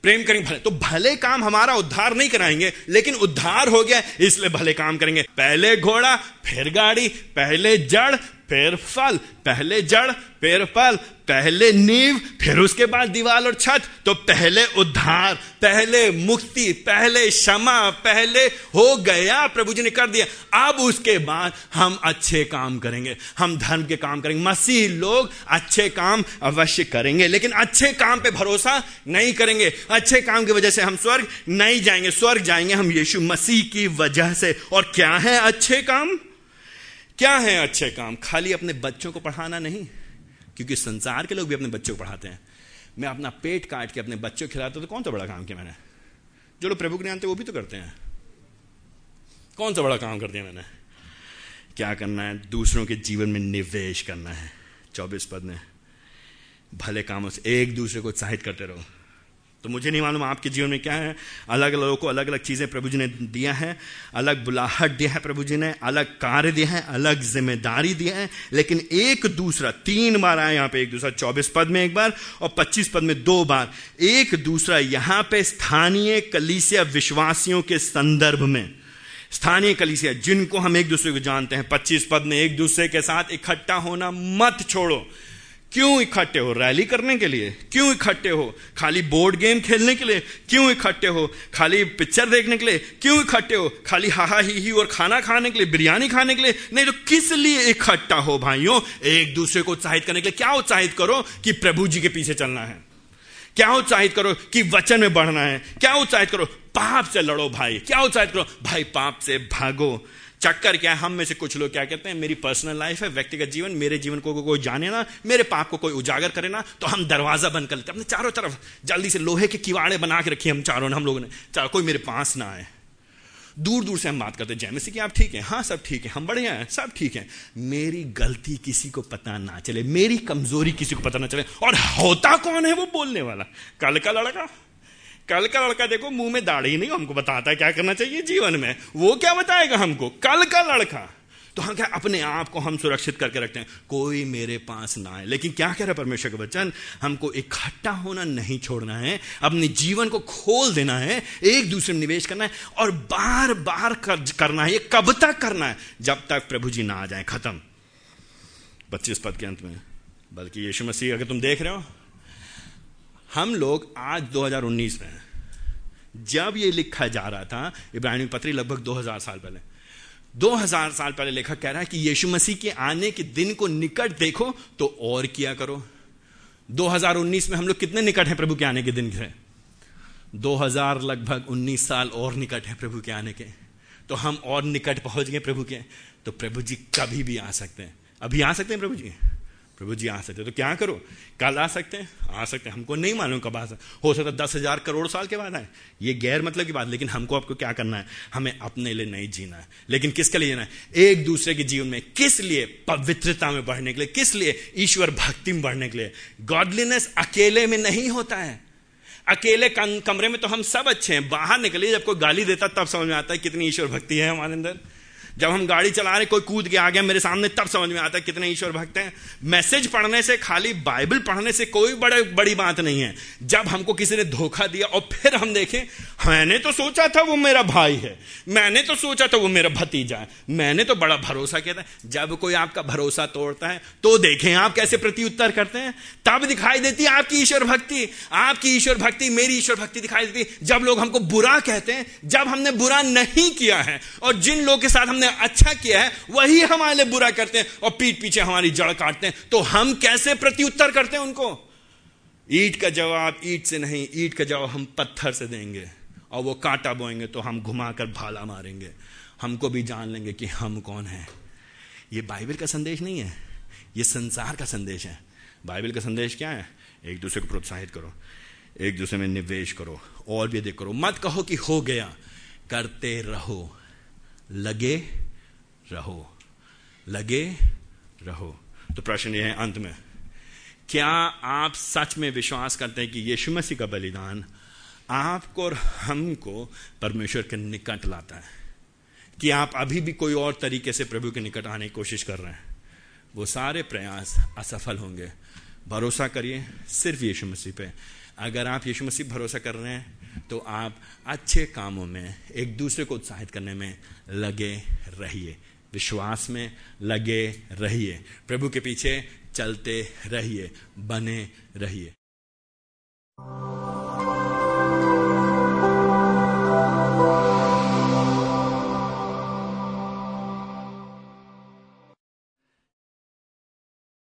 प्रेम करेंगे, भले। तो भले काम हमारा उद्धार नहीं कराएँगे, लेकिन उद्धार हो गया, इसलिए भले काम करेंगे। पहले घोड़ा, फिर गाड़ी, पहले जड़ फिर फल पहले जड़ फिर फल पहले नींव, फिर उसके बाद दीवार और छत। तो पहले उद्धार, पहले मुक्ति, पहले क्षमा, पहले हो गया, प्रभु जी ने कर दिया। अब उसके बाद हम अच्छे काम करेंगे। हम धर्म के काम करेंगे। मसीह लोग अच्छे काम अवश्य करेंगे, लेकिन अच्छे काम पे भरोसा नहीं करेंगे। अच्छे काम की वजह से हम स्वर्ग नहीं जाएँगे। स्वर्ग जाएँगे हम यीशु मसीह की वजह से। और क्या है अच्छे काम? क्या है अच्छे काम? खाली अपने बच्चों को पढ़ाना नहीं, क्योंकि संसार के लोग भी अपने बच्चों को पढ़ाते हैं। मैं अपना पेट काट के अपने बच्चों को खिलाता तो कौन सा बड़ा काम किया मैंने? जो लोग प्रभु के जानते वो भी तो करते हैं। कौन सा बड़ा काम कर दिया मैंने? क्या करना है? दूसरों के जीवन में निवेश करना है। चौबीस पद में, भले कामों से एक दूसरे को उत्साहित करते रहो। तो मुझे नहीं मालूम आपके जीवन में क्या है। अलग लोगों को अलग अलग चीज़ें प्रभु जी ने दिया है। अलग बुलाहट दिया है प्रभु जी ने, अलग कार्य दिया है, अलग ज़िम्मेदारी दिया है। लेकिन एक दूसरा, तीन बार आया यहाँ पे, एक दूसरा चौबीस पद में एक बार और पच्चीस पद में दो बार। एक दूसरा यहाँ पे स्थानीय कलीसिया विश्वासियों के संदर्भ में। स्थानीय कलीसिया, जिनको हम एक दूसरे को जानते हैं, पच्चीस पद में एक दूसरे के साथ इकट्ठा होना मत छोड़ो। क्यों इकट्ठे हो रैली करने के लिए? क्यों इकट्ठे हो? खाली बोर्ड गेम खेलने के लिए क्यों इकट्ठे हो? खाली पिक्चर देखने के लिए क्यों इकट्ठे हो? खाली हाहा ही ही और खाना खाने के लिए, बिरयानी खाने के लिए? नहीं तो किस लिए इकट्ठा हो भाइयों? एक दूसरे को उत्साहित करने के लिए क्या उत्साहित करो कि प्रभु जी के पीछे चलना है? क्या उत्साहित करो कि वचन में बढ़ना है? क्या उत्साहित करो? पाप से लड़ो भाई। क्या उत्साहित करो? भाई, पाप से भागो। चक्कर क्या है? हम में से कुछ लोग क्या कहते हैं, मेरी पर्सनल लाइफ है, व्यक्तिगत जीवन, मेरे जीवन को कोई जाने ना, मेरे पाप को कोई उजागर करे ना तो हम दरवाज़ा बंद कर लेते अपने चारों तरफ़ जल्दी से लोहे के किवाड़े बना के रखिए हम चारों ने, हम लोगों ने। चारों कोई मेरे पास ना आए। दूर दूर से हम बात करते हैं जैसे कि आप ठीक है? हाँ सब ठीक है। हम बढ़िया हैं, सब ठीक है। मेरी गलती किसी को पता ना चले, मेरी कमज़ोरी किसी को पता ना चले, और होता कौन है वो बोलने वाला? कल का लड़का। कल का लड़का देखो मुँह में दाढ़ी नहीं हमको बताता है क्या करना चाहिए जीवन में। वो क्या बताएगा हमको? कल का लड़का। तो हम क्या अपने आप को हम सुरक्षित करके रखते हैं? कोई मेरे पास ना आए। लेकिन क्या कह रहा है परमेश्वर का वचन? हमको इकट्ठा होना नहीं छोड़ना है। अपने जीवन को खोल देना है। एक दूसरे में निवेश करना है। और बार बार कर, करना है। ये कब तक करना है? जब तक प्रभु जी ना आ जाए। खत्म। पच्चीस पद के अंत में। बल्कि यीशु मसीह अगर तुम देख रहे हो हम लोग आज 2019 में जब ये लिखा जा रहा था, इब्राहिमी पत्री लगभग 2000 साल पहले। 2000 साल पहले लेखक कह रहा है कि यीशु मसीह के आने के दिन को निकट देखो तो और किया करो। 2019 में हम लोग कितने निकट हैं प्रभु के आने के दिन से 2000 लगभग 19 साल और निकट है प्रभु के आने के। तो हम और निकट पहुँच गए प्रभु के। तो प्रभु जी कभी भी आ सकते हैं। अभी आ सकते हैं प्रभु जी? प्रभु जी आ सकते तो क्या करो? कल आ सकते हैं, आ सकते हैं। हमको नहीं मालूम कब आ सकते हो। सकता दस हज़ार करोड़ साल के बाद आए। ये गैर मतलब की बात, लेकिन हमको आपको क्या करना है? हमें अपने लिए नहीं जीना है। लेकिन किसके लिए जीना है? एक दूसरे के जीवन में। किस लिए? पवित्रता में बढ़ने के लिए। किस लिए? ईश्वर भक्ति में बढ़ने के लिए। गॉडलीनेस अकेले में नहीं होता है। अकेले कमरे में तो हम सब अच्छे हैं। बाहर निकले जब कोई गाली देता तब समझ में आता है कितनी ईश्वर भक्ति है हमारे अंदर। जब हम गाड़ी चला रहे, कोई कूद के आ गया, मेरे सामने, तब समझ में आता है कितने ईश्वर भक्त हैं। मैसेज पढ़ने से, खाली बाइबल पढ़ने से कोई बड़े, बड़ी बात नहीं है। जब हमको किसी ने धोखा दिया और फिर हम देखें, मैंने तो सोचा था वो मेरा भाई है। मैंने तो सोचा था वो मेरा भतीजा है। मैंने तो बड़ा भरोसा किया था। जब कोई आपका भरोसा तोड़ता है तो देखें आप कैसे प्रत्युत्तर करते हैं। तब दिखाई देती है आपकी ईश्वर भक्ति। आपकी ईश्वर भक्ति, मेरी ईश्वर भक्ति दिखाई देती जब लोग हमको बुरा कहते हैं, जब हमने बुरा नहीं किया है, और जिन लोगों के साथ हमने अच्छा किया है, वही हमारे लिए बुरा करते हैं और पीठ पीछे हमारी जड़ काटते हैं। तो हम कैसे प्रत्युत्तर करते हैं उनको? ईट का जवाब ईट से नहीं, ईट का जवाब हम पत्थर से देंगे और वो कांटा बोएँगे तो हम घुमाकर भाला मारेंगे। हमको भी जान लेंगे कि हम कौन हैं। ये बाइबल का संदेश नहीं है, ये संसार का संदेश है। बाइबल का संदेश क्या है? एक दूसरे को प्रोत्साहित करो, एक दूसरे में निवेश करो, और भी अधिक करो। मत कहो कि हो गया, करते रहो। लगे रहो। लगे रहो। तो प्रश्न यह है अंत में, क्या आप सच में विश्वास करते हैं कि यीशु मसीह का बलिदान आपको और हमको परमेश्वर के निकट लाता है? कि आप अभी भी कोई और तरीके से प्रभु के निकट आने की कोशिश कर रहे हैं? वो सारे प्रयास असफल होंगे। भरोसा करिए सिर्फ़ यीशु मसीह पे। अगर आप यीशु मसीह भरोसा कर रहे हैं तो आप अच्छे कामों में, एक दूसरे को उत्साहित करने में लगे रहिए। विश्वास में लगे रहिए। प्रभु के पीछे चलते रहिए, बने रहिए।